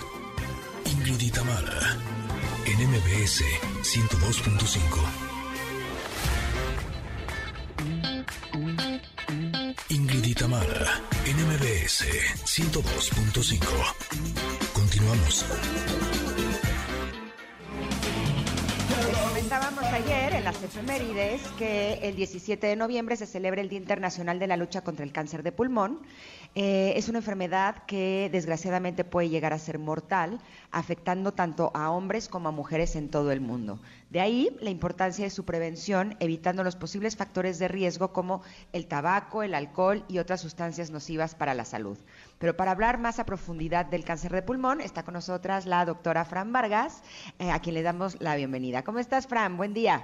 Speaker 1: Ingrid y Tamara en MBS 102.5. Ingrid y Tamara, en MBS 102.5. Continuamos.
Speaker 3: Ayer en las efemérides que el 17 de noviembre se celebra el Día Internacional de la Lucha contra el Cáncer de Pulmón eh, es una enfermedad que desgraciadamente puede llegar a ser mortal, afectando tanto a hombres como a mujeres en todo el mundo. De ahí la importancia de su prevención, evitando los posibles factores de riesgo como el tabaco, el alcohol y otras sustancias nocivas para la salud. Pero para hablar más a profundidad del cáncer de pulmón, está con nosotras la doctora Fran Vargas, eh, a quien le damos la bienvenida. ¿Cómo estás, Fran? Buen día.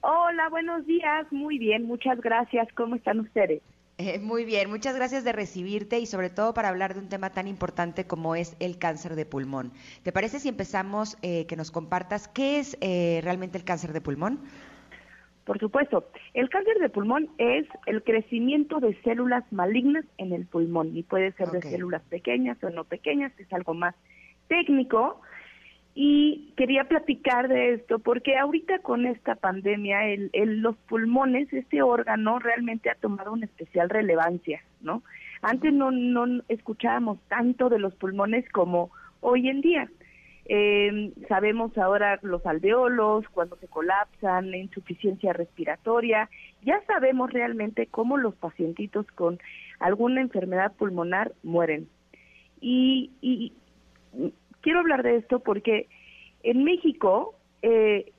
Speaker 5: Hola, buenos días. Muy bien, muchas gracias. ¿Cómo están ustedes?
Speaker 3: Eh, muy bien, muchas gracias de recibirte y sobre todo para hablar de un tema tan importante como es el cáncer de pulmón. ¿Te parece si empezamos eh, que nos compartas qué es eh, realmente el cáncer de pulmón?
Speaker 5: Por supuesto, el cáncer de pulmón es el crecimiento de células malignas en el pulmón y puede ser de células pequeñas o no pequeñas, es algo más técnico Y quería platicar de esto porque ahorita con esta pandemia el, los pulmones, este órgano realmente ha tomado una especial relevancia, ¿no? Antes no, no escuchábamos tanto de los pulmones como hoy en día. Eh, sabemos ahora los alveolos, cuando se colapsan, la insuficiencia respiratoria. Ya sabemos realmente cómo los pacientitos con alguna enfermedad pulmonar mueren. Y, y quiero hablar de esto porque en México eh,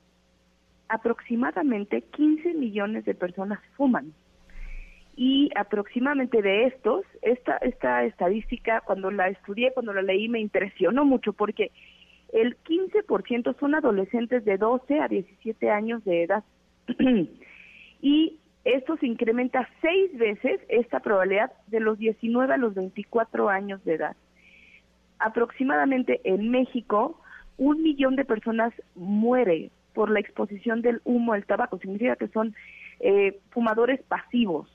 Speaker 5: aproximadamente 15 millones de personas fuman. Y aproximadamente de estos, esta, esta estadística, cuando la estudié, cuando la leí, me impresionó mucho porque el 15% son adolescentes de 12 a 17 años de edad. y esto se incrementa seis veces esta probabilidad de los 19 a los 24 años de edad. Aproximadamente en México, un millón de personas muere por la exposición del humo al tabaco. Significa que son eh, fumadores pasivos.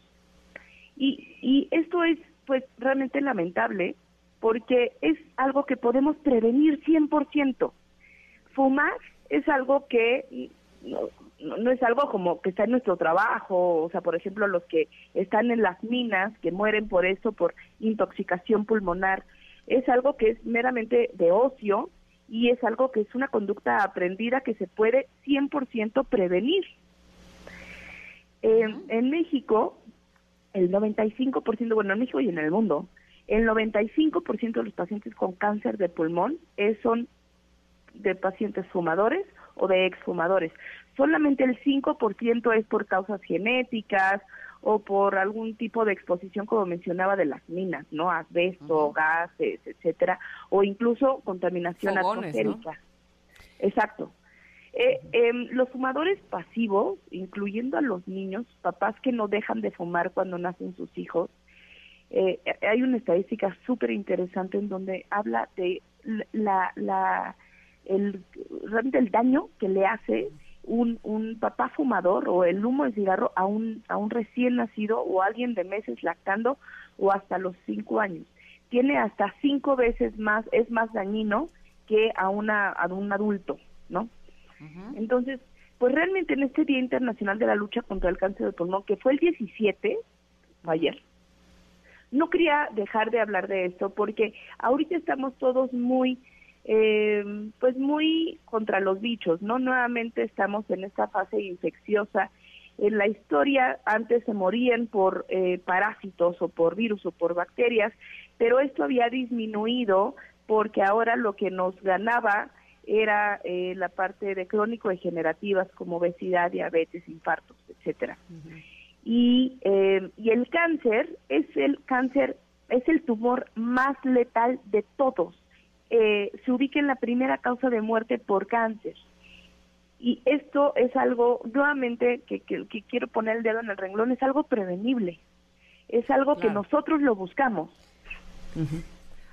Speaker 5: Y, y esto es pues realmente lamentable porque es algo que podemos prevenir 100%. Fumar es algo que no, no, es algo como que está en nuestro trabajo, o sea, por ejemplo, los que están en las minas, que mueren por eso, por intoxicación pulmonar, es algo que es meramente de ocio y es algo que es una conducta aprendida que se puede 100% prevenir. Eh, en México, el 95%, bueno, en México y en el mundo, el 95% de los pacientes con cáncer de pulmón son de pacientes fumadores o de exfumadores. Solamente el 5% es por causas genéticas o por algún tipo de exposición, como mencionaba, de las minas, ¿no? Asbesto, gases, etcétera, o incluso contaminación atmosférica. Exacto. Eh, em, los fumadores pasivos, incluyendo a los niños, papás que no dejan de fumar cuando nacen sus hijos, eh, hay una estadística súper interesante en donde habla de la, la, el, realmente el daño que le hace un, un papá fumador o el humo de cigarro a un, a un recién nacido o alguien de meses lactando o hasta los cinco años. Tiene hasta cinco veces más, es más dañino que a, una, a un adulto, ¿no? Entonces, pues realmente en este Día Internacional de la Lucha contra el Cáncer de Pulmón, que fue el 17, ayer, no quería dejar de hablar de esto porque ahorita estamos todos muy eh, pues muy contra los bichos, ¿no? Nuevamente estamos en esta fase infecciosa. En la historia antes se morían por eh, parásitos o por virus o por bacterias, pero esto había disminuido porque ahora lo que nos ganaba era eh, la parte de crónico-degenerativas como obesidad, diabetes, infartos, etcétera. Y, y el cáncer es el cáncer, es el tumor más letal de todos eh, se ubique en la primera causa de muerte por cáncer. Y esto es algo, nuevamente, que, que, quiero poner el dedo en el renglón, es algo prevenible. Es algo que nosotros lo buscamos.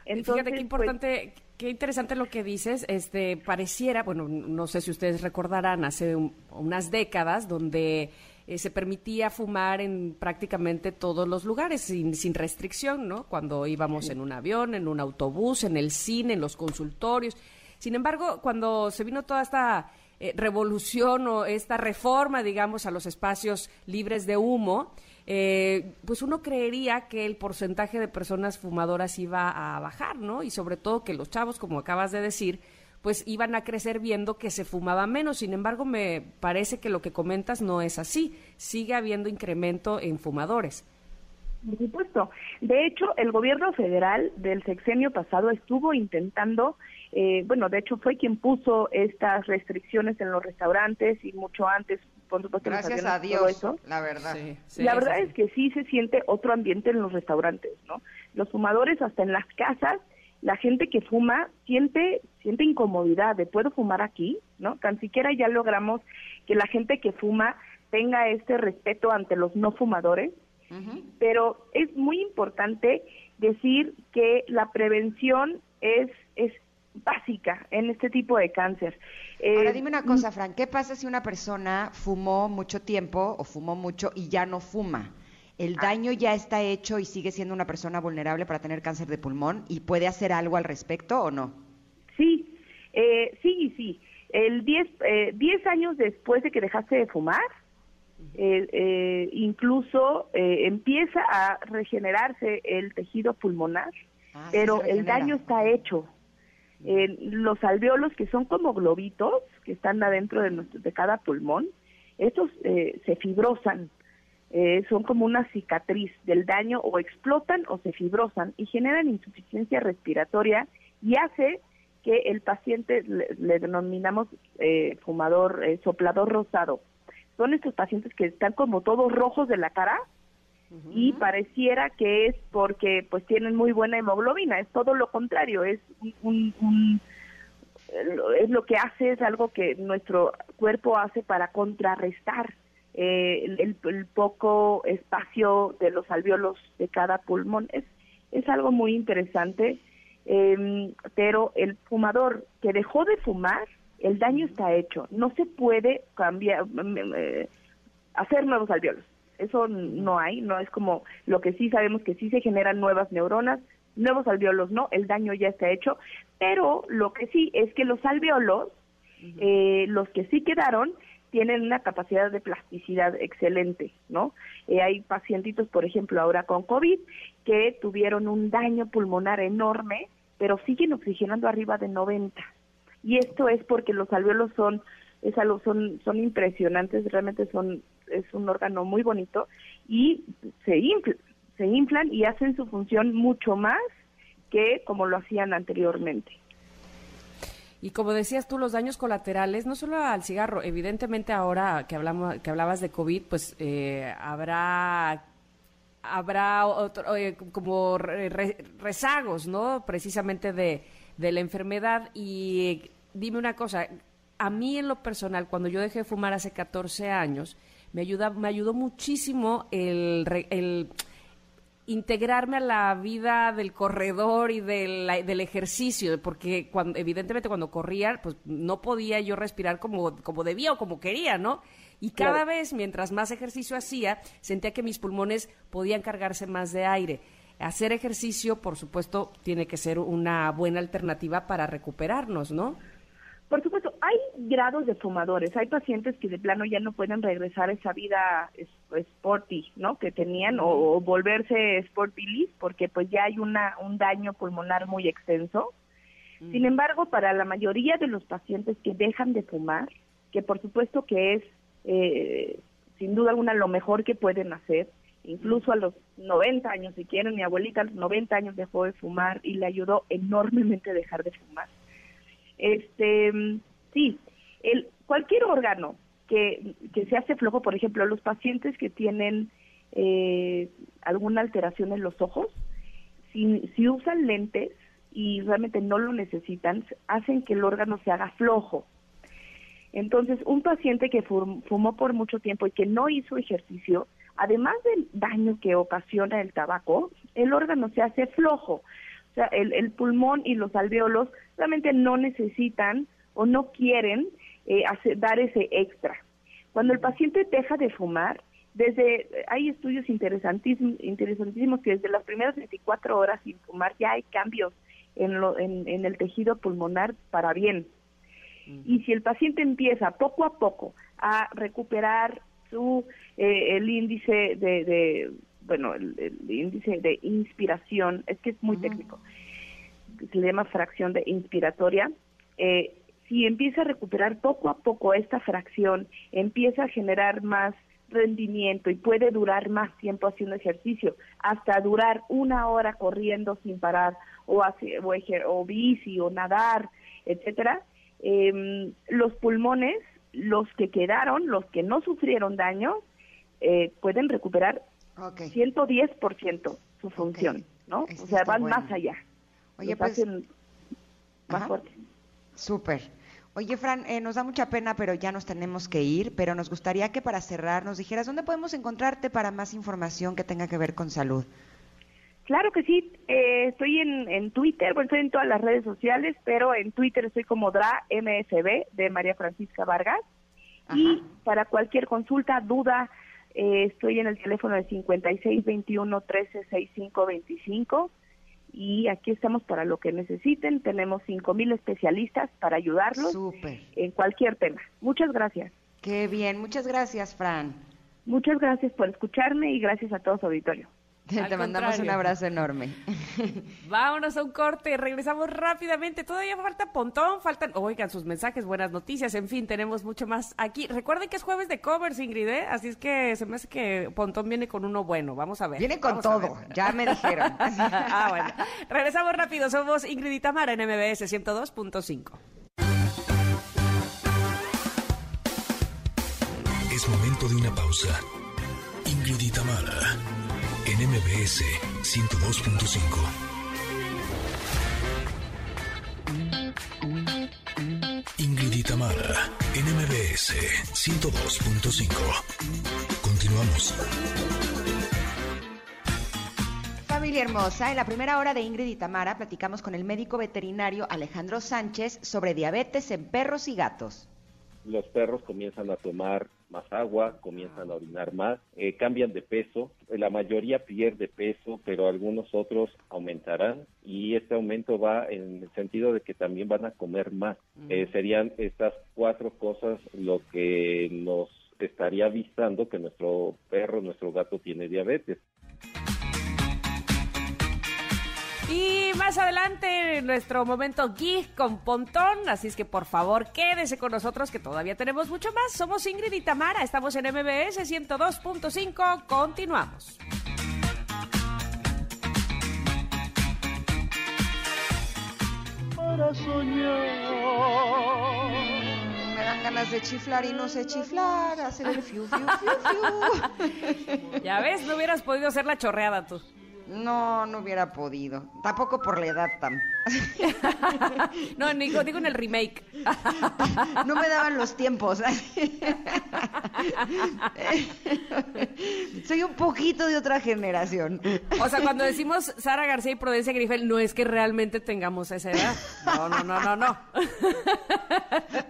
Speaker 2: Entonces, Fíjate qué importante, qué interesante lo que dices. Este pareciera, bueno, no sé si ustedes recordarán hace unas décadas donde eh, se permitía fumar en prácticamente todos los lugares, sin, sin restricción, ¿no? Cuando íbamos en un avión, en un autobús, en el cine, en los consultorios. Sin embargo, cuando se vino toda esta eh, revolución o esta reforma, digamos, a los espacios libres de humo, eh, pues uno creería que el porcentaje de personas fumadoras iba a bajar, ¿no? Y sobre todo que los chavos, como acabas de decir, pues iban a crecer viendo que se fumaba menos. Sin embargo, me parece que lo que comentas no es así. Sigue habiendo incremento en fumadores.
Speaker 5: Por supuesto. De hecho, el gobierno federal del sexenio pasado estuvo intentando, eh, bueno, de hecho fue quien puso estas restricciones en los restaurantes y mucho antes, por supuesto,
Speaker 3: Gracias a Dios, eso. la verdad.
Speaker 5: la verdad es que sí se siente otro ambiente en los restaurantes, ¿no? Los fumadores hasta en las casas la gente que fuma siente siente incomodidad de puedo fumar aquí, ¿no? Tan siquiera ya logramos que la gente que fuma tenga este respeto ante los no fumadores, pero es muy importante decir que la prevención es es básica en este tipo de cáncer.
Speaker 3: Ahora eh, dime una cosa, Fran, ¿qué pasa si una persona fumó mucho tiempo o fumó mucho y ya no fuma? El daño ya está hecho y sigue siendo una persona vulnerable para tener cáncer de pulmón y puede hacer algo al respecto o no?
Speaker 5: Sí, Eh, sí, sí. El 10 eh, diez años después de que dejaste de fumar, eh, eh, incluso eh, empieza a regenerarse el tejido pulmonar, ah, pero el daño está hecho. los alveolos, que son como globitos, que están adentro de, de cada pulmón, estos se fibrosan, son como una cicatriz del daño o explotan o se fibrosan y generan insuficiencia respiratoria y hace que el paciente le, denominamos fumador, soplador rosado. Son estos pacientes que están como todos rojos de la cara y pareciera que es porque pues tienen muy buena hemoglobina, es todo lo contrario, es un, es lo que hace, es algo que nuestro cuerpo hace para contrarrestar eh, el, poco espacio de los alveolos de cada pulmón. Es, es algo muy interesante, em, pero el fumador que dejó de fumar el daño está hecho. No se puede cambiar, hacer nuevos alveolos. Eso no hay, no es como lo que sí sabemos que sí se generan nuevas neuronas, nuevos alveolos no, el daño ya está hecho, pero lo que sí es que los alveolos, eh, los que sí quedaron, tienen una capacidad de plasticidad excelente, ¿no? Eh, hay pacientitos, por ejemplo, ahora con COVID, que tuvieron un daño pulmonar enorme, pero siguen oxigenando arriba de 90 y esto es porque los alveolos son es algo, son son impresionantes realmente son es un órgano muy bonito y se inflan, se inflan y hacen su función mucho más que como lo hacían anteriormente
Speaker 2: y como decías tú, los daños colaterales, no solo al cigarro, evidentemente ahora que hablamos, que hablabas de COVID, pues eh, habrá habrá otro, eh, como rezagos, ¿no? Precisamente de, de la enfermedad y dime una cosa, a mí en lo personal, cuando yo dejé de fumar hace 14 años, me, ayuda, me ayudó muchísimo el, el integrarme a la vida del corredor y del, del ejercicio, porque cuando, evidentemente cuando corría, pues no podía yo respirar como, como debía o como quería, ¿no? Y cada vez, mientras más ejercicio hacía, sentía que mis pulmones podían cargarse más de aire. Hacer ejercicio, por supuesto, tiene que ser una buena alternativa para recuperarnos, ¿no?
Speaker 5: Por supuesto, hay grados de fumadores. Hay pacientes que de plano ya no pueden regresar a esa vida sporty, ¿no? Que tenían o, volverse sporty porque pues ya hay una un daño pulmonar muy extenso. Sin embargo, para la mayoría de los pacientes que dejan de fumar, que por supuesto que es eh, sin duda alguna lo mejor que pueden hacer, incluso a los 90 años, si quieren, mi abuelita a los 90 años dejó de fumar y le ayudó enormemente a dejar de fumar. Este, sí, el, cualquier órgano que, se hace flojo, por ejemplo, los pacientes que tienen eh, alguna alteración en los ojos, si, si usan lentes y realmente no lo necesitan, hacen que el órgano se haga flojo. Entonces, un paciente que fumó por mucho tiempo y que no hizo ejercicio, además del daño que ocasiona el tabaco, el órgano se hace flojo sea, el, pulmón y los alveolos realmente no necesitan o no quieren eh, dar ese extra. Cuando el paciente deja de fumar, desde hay estudios interesantísimos, interesantísimos que desde las primeras 24 horas sin fumar ya hay cambios en, lo, en, el tejido pulmonar para bien. Y si el paciente empieza poco a poco a recuperar su eh, el índice de, bueno, el, índice de inspiración, es que es muy técnico, se le llama fracción de inspiratoria. Eh, si empieza a recuperar poco a poco esta fracción, empieza a generar más rendimiento y puede durar más tiempo haciendo ejercicio, hasta durar una hora corriendo sin parar o, o, bici o nadar, etcétera, em, los pulmones, los que quedaron, los que no sufrieron daño, eh, pueden recuperar Okay. 110% su función, ¿no? o sea, van más allá.
Speaker 3: Oye, pues... más fuerte. Súper. Oye, Fran, eh, nos da mucha pena, pero ya nos tenemos que ir, pero nos gustaría que para cerrar nos dijeras dónde podemos encontrarte para más información que tenga que ver con salud.
Speaker 5: Claro que sí, eh, estoy en, en Twitter, bueno, estoy en todas las redes sociales, pero en Twitter estoy como DRA MSB de María Francisca Vargas. Y para cualquier consulta, duda, eh, estoy en el teléfono de 5621 136525 y aquí estamos para lo que necesiten. Tenemos 5.000 especialistas para ayudarlos en cualquier tema. Muchas gracias.
Speaker 3: Qué bien, muchas gracias, Fran.
Speaker 5: Muchas gracias por escucharme y gracias a todo su auditorio.
Speaker 3: Te, mandamos un abrazo enorme.
Speaker 2: Vámonos a un corte, regresamos rápidamente. Todavía falta Pontón, faltan, oigan, sus mensajes, buenas noticias, en fin, tenemos mucho más aquí. Recuerden que es jueves de covers, Ingrid, ¿eh? así es que se me hace que Pontón viene con uno bueno. Vamos a ver.
Speaker 3: Viene con todo, ya me dijeron.
Speaker 2: ah, bueno. Regresamos rápido, somos Ingrid y Tamara en MBS 102.5.
Speaker 1: Es momento de una pausa. Ingrid y Tamara en MBS 102.5. Ingrid y Tamara, en MBS 102.5. Continuamos.
Speaker 3: Familia hermosa, en la primera hora de Ingrid y Tamara platicamos con el médico veterinario Alejandro Sánchez sobre diabetes en perros y gatos.
Speaker 4: Los perros comienzan a tomar más agua, comienzan a orinar más, eh, cambian de peso, la mayoría pierde peso, pero algunos otros aumentarán y este aumento va en el sentido de que también van a comer más. Eh, serían estas cuatro cosas lo que nos estaría avisando que nuestro perro, nuestro gato tiene diabetes.
Speaker 2: Y más adelante nuestro momento geek con Pontón, así es que por favor quédese con nosotros que todavía tenemos mucho más. Somos Ingrid y Tamara, estamos en MBS 102.5, continuamos.
Speaker 3: Para soñar. Me dan ganas de chiflar y no sé chiflar, hacer el fiu, fiu, fiu,
Speaker 2: fiu. Ya ves, no hubieras podido hacer la chorreada tú.
Speaker 3: No, no hubiera podido. Tampoco por la edad tan.
Speaker 2: no, digo, digo en el remake.
Speaker 3: no me daban los tiempos. Soy un poquito de otra generación.
Speaker 2: O sea, cuando decimos Sara García y Prudencia Grifel, no es que realmente tengamos esa edad. No, no, no, no, no.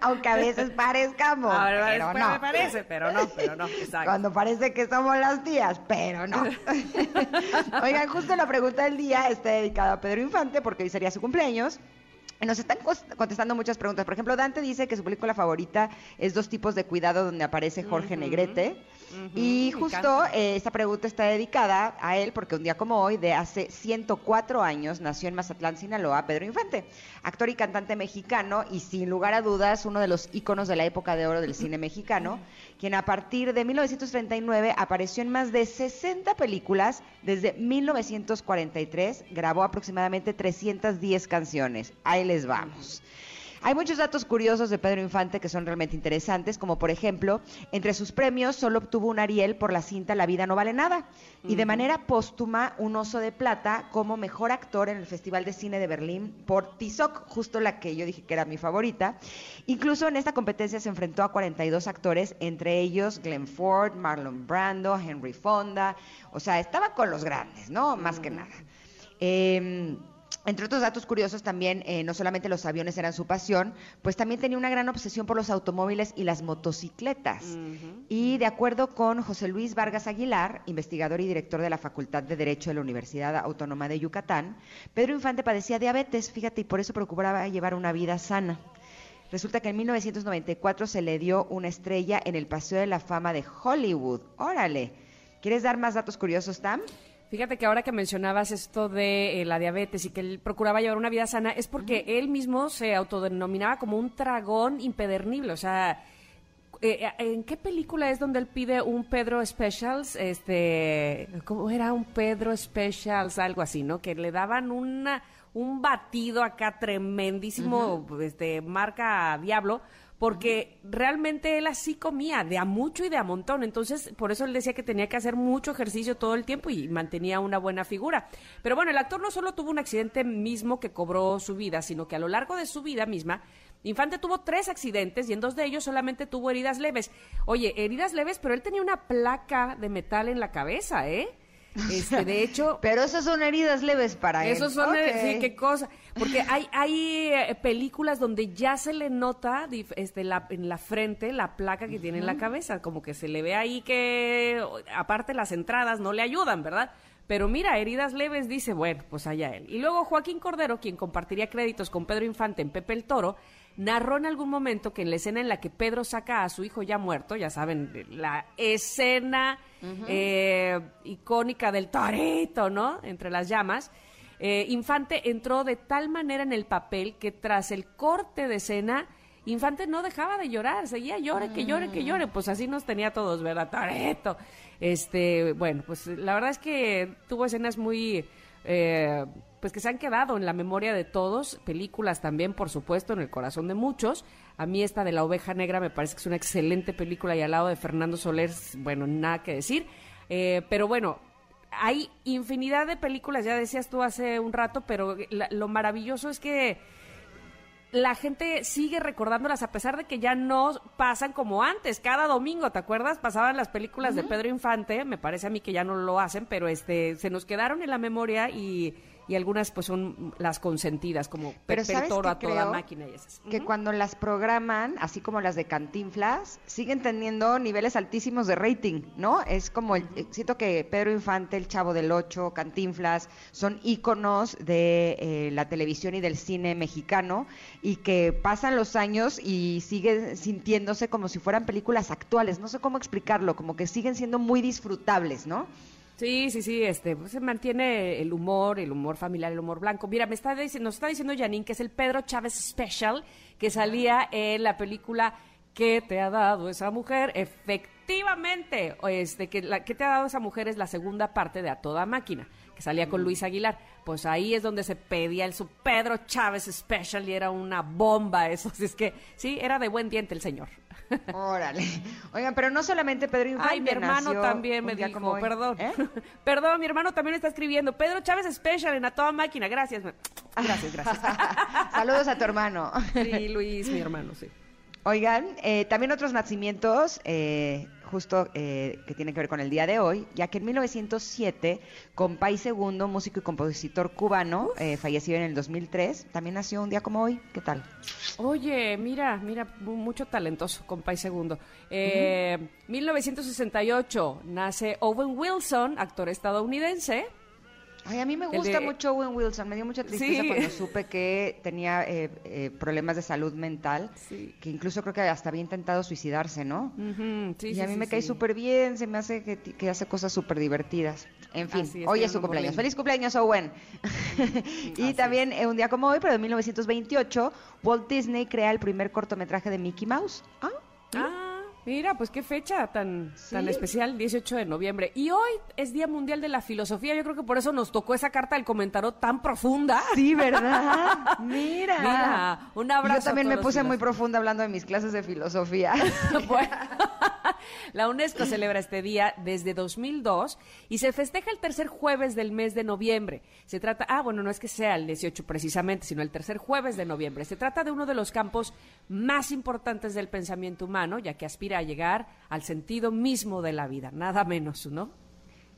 Speaker 3: Aunque a veces parezcamos. pero no.
Speaker 2: parece, pero no, pero no. Exacto.
Speaker 3: Cuando parece que somos las tías, pero no. Oigan, justo la pregunta del día está dedicada a Pedro Infante porque hoy sería su cumpleaños. Nos están contestando muchas preguntas. Por ejemplo, Dante dice que su película favorita es Dos tipos de cuidado, donde aparece Jorge Negrete y justo eh, esta pregunta está dedicada a él porque un día como hoy, de hace 104 años, nació en Mazatlán, Sinaloa, Pedro Infante, actor y cantante mexicano y sin lugar a dudas uno de los íconos de la época de oro del cine mexicano, quien a partir de 1939 apareció en más de 60 películas, desde 1943 grabó aproximadamente 310 canciones. Ahí les vamos. Hay muchos datos curiosos de Pedro Infante que son realmente interesantes, como por ejemplo, entre sus premios solo obtuvo un Ariel por la cinta La vida no vale nada y de manera póstuma un Oso de Plata como mejor actor en el Festival de Cine de Berlín por Tizoc, justo la que yo dije que era mi favorita. Incluso en esta competencia se enfrentó a 42 actores, entre ellos Glenn Ford, Marlon Brando, Henry Fonda, o sea, estaba con los grandes, ¿no? Más que nada. Eh, entre otros datos curiosos también, eh, no solamente los aviones eran su pasión, pues también tenía una gran obsesión por los automóviles y las motocicletas. Y de acuerdo con José Luis Vargas Aguilar, investigador y director de la Facultad de Derecho de la Universidad Autónoma de Yucatán, Pedro Infante padecía diabetes, fíjate, y por eso procuraba llevar una vida sana. Resulta que en 1994 se le dio una estrella en el Paseo de la Fama de Hollywood. Órale. ¿Quieres dar más datos curiosos, Tam?
Speaker 2: Fíjate que ahora que mencionabas esto de eh, la diabetes y que él procuraba llevar una vida sana, es porque él mismo se autodenominaba como un dragón impedernible. O sea, eh, eh, ¿en qué película es donde él pide un Pedro Specials? Este, ¿Cómo era un Pedro Specials? Algo así, ¿no? Que le daban una, un batido acá tremendísimo, este, marca Diablo porque realmente él así comía, de a mucho y de a montón. Entonces, por eso él decía que tenía que hacer mucho ejercicio todo el tiempo y mantenía una buena figura. Pero bueno, el actor no solo tuvo un accidente mismo que cobró su vida, sino que a lo largo de su vida misma, Infante tuvo tres accidentes y en dos de ellos solamente tuvo heridas leves. Oye, heridas leves, pero él tenía una placa de metal en la cabeza, ¿eh? Este, de hecho.
Speaker 3: Pero esas son heridas leves para
Speaker 2: él. Esos son, sí, qué cosa. Porque hay, hay eh, películas donde ya se le nota este, la, en la frente la placa que tiene en la cabeza, como que se le ve ahí que, aparte las entradas no le ayudan, ¿verdad? Pero mira, heridas leves dice, bueno, pues allá él. Y luego Joaquín Cordero, quien compartiría créditos con Pedro Infante en Pepe el Toro, narró en algún momento que en la escena en la que Pedro saca a su hijo ya muerto, ya saben, la escena eh, icónica del torito, ¿no? Entre las llamas. Eh, Infante entró de tal manera en el papel que tras el corte de escena, Infante no dejaba de llorar, seguía llore, que llore, que llore, pues así nos tenía todos, ¿verdad? Toreto. Este, bueno, pues la verdad es que tuvo escenas muy eh, pues que se han quedado en la memoria de todos, películas también, por supuesto, en el corazón de muchos. A mí esta de la oveja negra me parece que es una excelente película y al lado de Fernando Soler, bueno, nada que decir. Eh, pero bueno, hay infinidad de películas, ya decías tú hace un rato, pero lo maravilloso es que la gente sigue recordándolas a pesar de que ya no pasan como antes. Cada domingo, ¿te acuerdas? Pasaban las películas de Pedro Infante, me parece a mí que ya no lo hacen, pero este se nos quedaron en la memoria y y algunas pues son las consentidas, como
Speaker 3: Pero
Speaker 2: Toro a toda máquina y esas.
Speaker 3: Que cuando las programan, así como las de Cantinflas, siguen teniendo niveles altísimos de rating, ¿no? Es como, el, siento que Pedro Infante, El Chavo del Ocho, Cantinflas, son íconos de eh, la televisión y del cine mexicano y que pasan los años y siguen sintiéndose como si fueran películas actuales. No sé cómo explicarlo, como que siguen siendo muy disfrutables, ¿no?
Speaker 2: Sí, sí, sí, este, pues, se mantiene el humor, el humor familiar, el humor blanco. Mira, me está nos está diciendo Janine que es el Pedro Chávez Special que salía en la película ¿Qué te ha dado esa mujer? Efectivamente, este, que la, ¿Qué te ha dado esa mujer? Es la segunda parte de A Toda Máquina, que salía con. Luis Aguilar. Pues ahí es donde se pedía el su Pedro Chávez Special y era una bomba eso. Así es que sí, era de buen diente el señor.
Speaker 3: Órale. Oigan, pero no solamente Pedro Infante.
Speaker 2: Ay, mi hermano también me dijo, perdón. ¿Eh? Perdón, mi hermano también está escribiendo. Pedro Chávez Special en A Toda Máquina. Gracias. Gracias, gracias.
Speaker 3: Saludos a tu hermano.
Speaker 2: Sí, Luis, mi hermano, sí.
Speaker 3: Oigan, eh, también otros nacimientos, eh, justo eh, que tienen que ver con el día de hoy, ya que en 1907, Compay Segundo, músico y compositor cubano, fallecido en el 2003, también nació un día como hoy. ¿Qué tal?
Speaker 2: Oye, mira, mira, mucho talentoso, Compay Segundo. 1968 nace Owen Wilson, actor estadounidense.
Speaker 3: Ay, a mí me gusta mucho Owen Wilson. Me dio mucha tristeza cuando supe que tenía eh, eh, problemas de salud mental, que incluso creo que hasta había intentado suicidarse, ¿no? y a mí me cae súper bien, se me hace que, hace cosas súper divertidas. En fin, hoy es su cumpleaños. ¡Feliz cumpleaños, Owen! y también eh, un día como hoy, pero en 1928, Walt Disney crea el primer cortometraje de Mickey Mouse.
Speaker 2: Ah, ah Mira, pues qué fecha tan, tan especial, 18 de noviembre. Y hoy es Día Mundial de la Filosofía. Yo creo que por eso nos tocó esa carta del comentario tan profunda.
Speaker 3: Sí, ¿verdad? Mira.
Speaker 2: Mira, un abrazo.
Speaker 3: Yo también me puse muy profunda hablando de mis clases de filosofía.
Speaker 2: bueno. La UNESCO celebra este día desde 2002 y se festeja el tercer jueves del mes de noviembre. Se trata, ah, bueno, no es que sea el 18 precisamente, sino el tercer jueves de noviembre. Se trata de uno de los campos más importantes del pensamiento humano, ya que aspira a llegar al sentido mismo de la vida, nada menos, ¿no?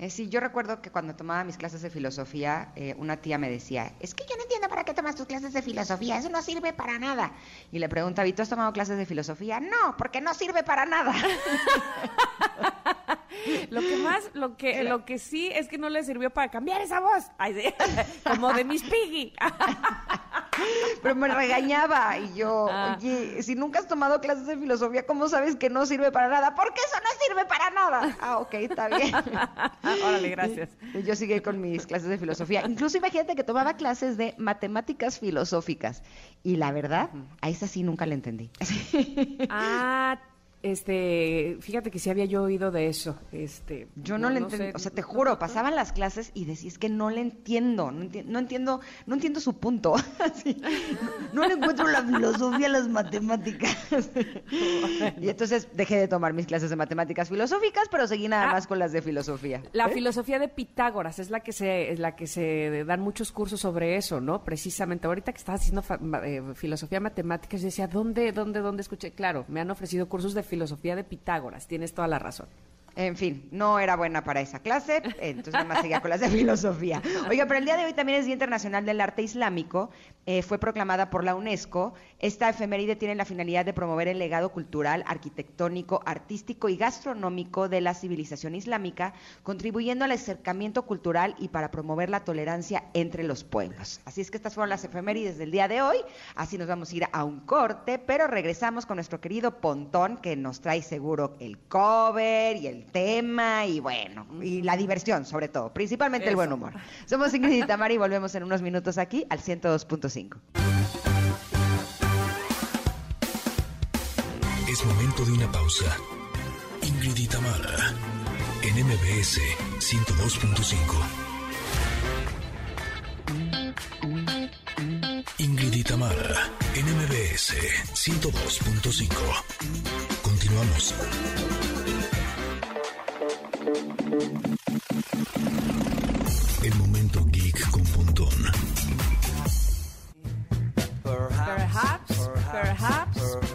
Speaker 3: Eh, sí, yo recuerdo que cuando tomaba mis clases de filosofía, eh, una tía me decía, es que yo no entiendo para qué tomas tus clases de filosofía, eso no sirve para nada. Y le preguntaba, ¿y tú has tomado clases de filosofía? No, porque no sirve para nada.
Speaker 2: lo que más, lo que, lo que sí es que no le sirvió para cambiar esa voz, como de Miss Piggy.
Speaker 3: Pero me regañaba y yo, ah. oye, si nunca has tomado clases de filosofía, ¿cómo sabes que no sirve para nada? Porque eso no sirve para nada. Ah, ok, está bien.
Speaker 2: Órale, gracias.
Speaker 3: yo seguí con mis clases de filosofía. Incluso imagínate que tomaba clases de matemáticas filosóficas. Y la verdad, a esa sí nunca la entendí.
Speaker 2: Ah, este, fíjate que sí había yo oído de eso. Este,
Speaker 3: yo no, le entiendo, o sea, te juro, pasaban las clases y decís que no le entiendo, no, entiendo, no entiendo su punto. no, le encuentro la filosofía a las matemáticas. y entonces dejé de tomar mis clases de matemáticas filosóficas, pero seguí nada ah. más con las de filosofía.
Speaker 2: La ¿Eh? filosofía de Pitágoras es la que se, es la que se dan muchos cursos sobre eso, ¿no? Precisamente ahorita que estaba haciendo eh, filosofía matemáticas, yo decía, ¿dónde, dónde, dónde escuché? Claro, me han ofrecido cursos de filosofía de Pitágoras, tienes toda la razón.
Speaker 3: En fin, no era buena para esa clase, entonces nada más seguía con las de filosofía. Oiga, pero el día de hoy también es Día Internacional del Arte Islámico, eh, fue proclamada por la UNESCO. Esta efeméride tiene la finalidad de promover el legado cultural, arquitectónico, artístico y gastronómico de la civilización islámica, contribuyendo al acercamiento cultural y para promover la tolerancia entre los pueblos. Así es que estas fueron las efemérides del día de hoy, así nos vamos a ir a un corte, pero regresamos con nuestro querido Pontón, que nos trae seguro el cover y el tema y bueno, y la diversión sobre todo, principalmente el buen humor. Somos Ingrid y Tamara y volvemos en unos minutos aquí al 102.5.
Speaker 1: Es momento de una pausa. Ingrid y Tamara en MBS 102.5. Ingrid y Tamara en MBS 102.5. Continuamos.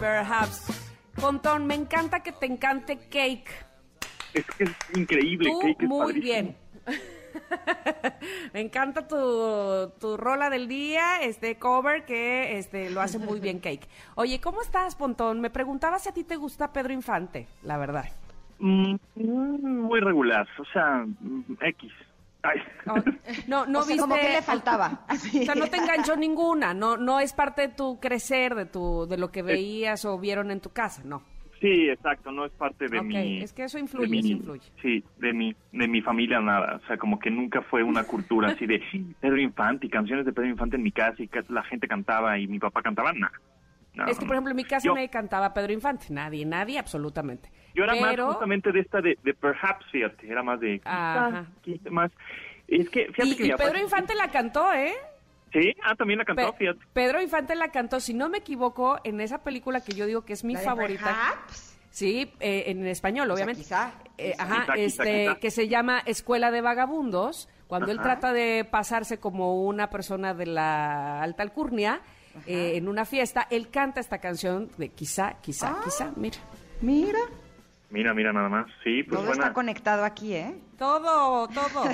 Speaker 2: Perhaps. Pontón, me encanta que te encante cake.
Speaker 6: Es que es increíble.
Speaker 2: Tú
Speaker 6: cake es
Speaker 2: muy
Speaker 6: padrísimo.
Speaker 2: bien. me encanta tu, tu rola del día, este cover que este lo hace muy bien Cake. Oye, ¿cómo estás, Pontón? Me preguntaba si a ti te gusta Pedro Infante, la verdad.
Speaker 6: Mm, mm, muy regular, o sea, mm, X. Ay.
Speaker 2: No, no
Speaker 3: O sea,
Speaker 2: viste.
Speaker 3: como que le faltaba.
Speaker 2: O sea, no te enganchó ninguna, no, no es parte de tu crecer, de tu, de lo que veías o vieron en tu casa, no.
Speaker 6: Sí, exacto, no es parte de mi...
Speaker 2: es que eso
Speaker 6: de
Speaker 2: influye,
Speaker 6: mi-
Speaker 2: eso influye.
Speaker 6: Sí, de mi, de mi familia nada, o sea, como que nunca fue una cultura así de Pedro Infante y canciones de Pedro Infante en mi casa y que la gente cantaba y mi papá cantaba, nada. No,
Speaker 2: Es que, por ejemplo, en mi casa
Speaker 6: Yo-
Speaker 2: nadie cantaba Pedro Infante, nadie, nadie, absolutamente.
Speaker 6: Yo era
Speaker 2: Pero,
Speaker 6: más justamente de esta de, de Perhaps, fíjate, era más de...
Speaker 2: Ajá.
Speaker 6: quizá, más... Es que, fíjate
Speaker 2: y,
Speaker 6: que
Speaker 2: y Pedro Infante la cantó, ¿eh?
Speaker 6: Sí, ah, también la cantó,
Speaker 2: Pe-
Speaker 6: fíjate.
Speaker 2: Pedro Infante la cantó, si no me equivoco, en esa película que yo digo que es mi
Speaker 3: ¿La de
Speaker 2: favorita.
Speaker 3: Perhaps?
Speaker 2: Sí, eh, en español,
Speaker 3: O sea,
Speaker 2: obviamente.
Speaker 3: quizá,
Speaker 2: Eh,
Speaker 3: quizá.
Speaker 2: ajá,
Speaker 6: Quizá,
Speaker 2: este,
Speaker 6: quizá.
Speaker 2: que se llama Escuela de Vagabundos, cuando él trata de pasarse como una persona de la alta alcurnia eh, en una fiesta, él canta esta canción de quizá, quizá,
Speaker 3: Ah.
Speaker 2: quizá, mira.
Speaker 3: Mira,
Speaker 6: Mira, mira nada más. Sí, pues
Speaker 3: todo
Speaker 6: buena.
Speaker 3: está conectado aquí, ¿eh?
Speaker 2: Todo, todo.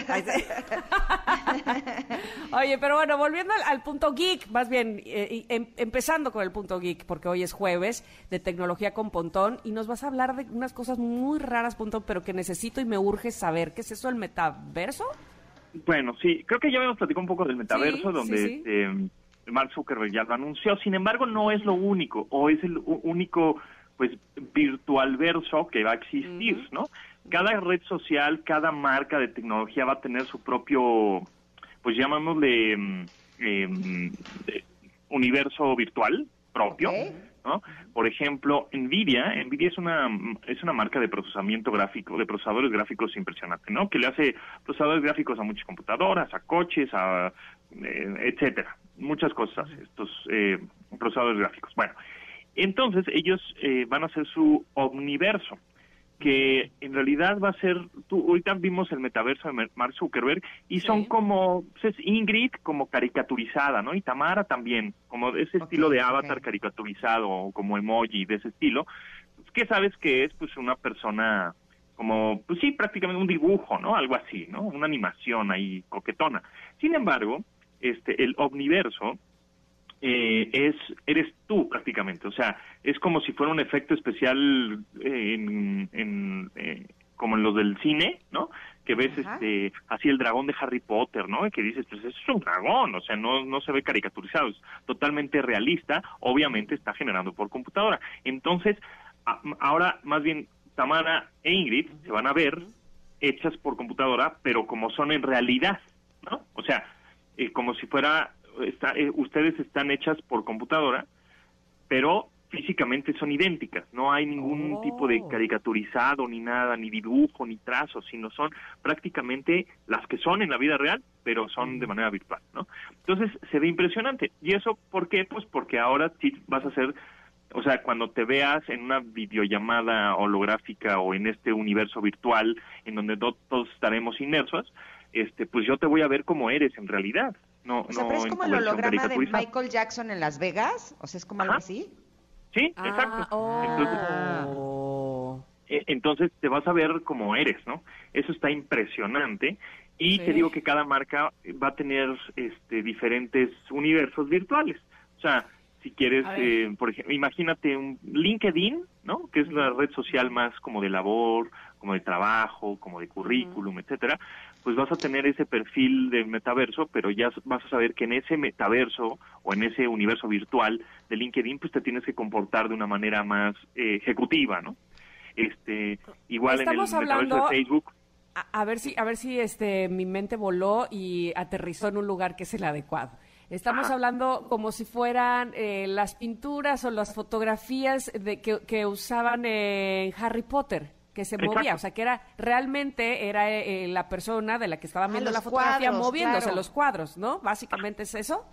Speaker 2: Oye, pero bueno, volviendo al, al punto geek, más bien, eh, em- empezando con el punto geek, porque hoy es jueves de tecnología con Pontón y nos vas a hablar de unas cosas muy raras, Pontón, pero que necesito y me urge saber. ¿Qué es eso, el metaverso?
Speaker 6: Bueno, sí, creo que ya habíamos platicado un poco del metaverso,
Speaker 2: Sí,
Speaker 6: donde
Speaker 2: sí, sí.
Speaker 6: este, Mark Zuckerberg ya lo anunció. Sin embargo, no es lo único, o es el único, pues, virtual verso que va a existir, ¿no? Cada red social, cada marca de tecnología va a tener su propio, pues, llamámosle mm, em, eh, universo virtual propio. ¿no? Por ejemplo, Nvidia, Nvidia es una es una marca de procesamiento gráfico, de procesadores gráficos impresionante, ¿no? Que le hace procesadores gráficos a muchas computadoras, a coches, a etcétera, muchas cosas estos eh, procesadores gráficos. Bueno, entonces ellos eh, van a hacer su omniverso que en realidad va a ser, tú, ahorita vimos el metaverso de Mark Zuckerberg y son
Speaker 2: Sí.
Speaker 6: como, pues, es Ingrid como caricaturizada, ¿no? Y Tamara también, como de ese estilo de avatar caricaturizado o como emoji de ese estilo, que sabes que es pues una persona como, pues sí, prácticamente un dibujo, ¿no? Algo así, ¿no? Una animación ahí coquetona. Sin embargo, este, el omniverso eh, es eres tú prácticamente, o sea, es como si fuera un efecto especial eh, en, en, eh, como en los del cine, ¿no? Que ves
Speaker 3: Ajá.
Speaker 6: este así el dragón de Harry Potter, ¿no? Y que dices, pues es un dragón, o sea, no no se ve caricaturizado, es totalmente realista, obviamente está generado por computadora. Entonces, a- ahora más bien Tamara e Ingrid se van a ver hechas por computadora, pero como son en realidad, ¿no? O sea, eh, como si fuera, está- eh, ustedes están hechas por computadora, pero físicamente son idénticas, no hay ningún
Speaker 2: Oh.
Speaker 6: tipo de caricaturizado ni nada, ni dibujo, ni trazo, sino son prácticamente las que son en la vida real, pero son de manera virtual, ¿no? Entonces se ve impresionante. ¿Y eso por qué? Pues porque ahora sí vas a hacer, o sea, cuando te veas en una videollamada holográfica o en este universo virtual en donde to- todos estaremos inmersos, este, pues yo te voy a ver como eres en realidad. No,
Speaker 3: O sea,
Speaker 6: no
Speaker 3: pero es como el holograma de. Michael Jackson en Las Vegas, o sea, es como algo así.
Speaker 6: Sí,
Speaker 2: Ah,
Speaker 6: exacto.
Speaker 2: oh.
Speaker 6: Entonces, E, entonces te vas a ver como eres, ¿no? Eso está impresionante. Y te digo que cada marca va a tener este, diferentes universos virtuales. O sea, si quieres, eh, por ejemplo, imagínate un LinkedIn, ¿no? Que es la red social más como de labor, como de trabajo, como de currículum, etcétera. Pues vas a tener ese perfil de metaverso, pero ya vas a saber que en ese metaverso o en ese universo virtual de LinkedIn, pues te tienes que comportar de una manera más eh, ejecutiva, ¿no? Este, igual en el metaverso de Facebook
Speaker 2: a, ver si, a ver si este, mi mente voló y aterrizó en un lugar que es el adecuado. Estamos hablando como si fueran eh, las pinturas o las fotografías de, que, usaban en Harry Potter, que se movía, o sea, que era realmente era eh, la persona de la que estaba ah, viendo la fotografía moviéndose los cuadros, ¿no? Básicamente es eso.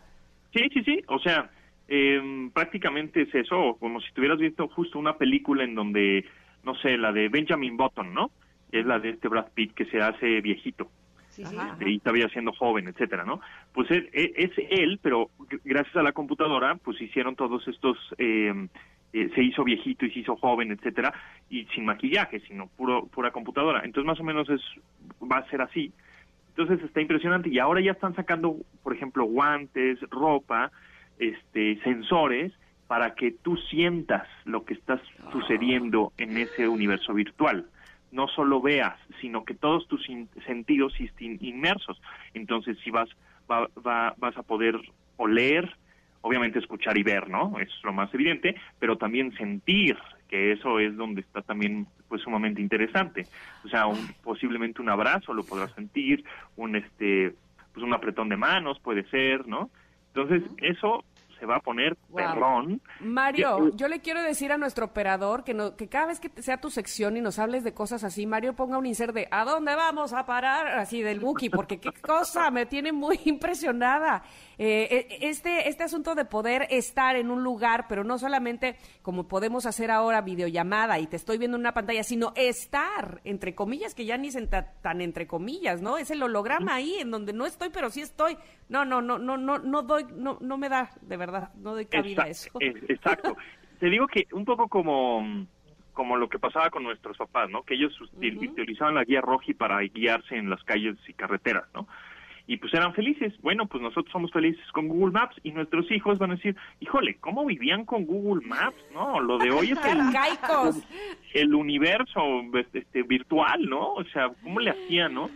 Speaker 6: Sí, sí, sí, o sea, em, prácticamente es eso, como si estuvieras viendo justo una película en donde, no sé, la de Benjamin Button, ¿no? es la de este Brad Pitt que se hace viejito. Sí, y todavía siendo joven, etcétera, ¿no? Pues es, es, él, pero gracias a la computadora, pues hicieron todos estos, eh, eh, se hizo viejito y se hizo joven, etcétera, y sin maquillaje, sino puro, pura computadora. Entonces, más o menos es, va a ser así. Entonces está impresionante y ahora ya están sacando, por ejemplo, guantes, ropa, este, sensores para que tú sientas lo que está sucediendo en ese universo virtual no solo veas, sino que todos tus sentidos estén inmersos. Entonces, si vas, va, vas a poder oler, obviamente escuchar y ver, ¿no? Es lo más evidente, pero también sentir, que eso es donde está también pues sumamente interesante. O sea, un, posiblemente un abrazo lo podrás sentir, un este pues un apretón de manos puede ser, ¿no? Entonces, eso se va a poner perrón.
Speaker 2: Mario, yo le quiero decir a nuestro operador que, no, que cada vez que sea tu sección y nos hables de cosas así, Mario ponga un insert de ¿a dónde vamos a parar? Así del Buki, porque qué cosa, me tiene muy impresionada. Eh, eh, este, este asunto de poder estar en un lugar, pero no solamente como podemos hacer ahora videollamada y te estoy viendo en una pantalla, sino estar, entre comillas, que ya ni se tan entre comillas, ¿no? Es el holograma ahí en donde no estoy, pero sí estoy. No, no, no, no, no, no doy, no, no me da, de verdad, no doy cabida a eso.
Speaker 6: Exacto. Te digo que un poco como como lo que pasaba con nuestros papás, ¿no? Que ellos utilizaban la guía roji para guiarse en las calles y carreteras, ¿no? y pues eran felices. Bueno, pues nosotros somos felices con Google Maps y nuestros hijos van a decir, híjole, ¿cómo vivían con Google Maps? No, lo de hoy es el, el universo este, virtual, ¿no? O sea, ¿cómo le hacían, no?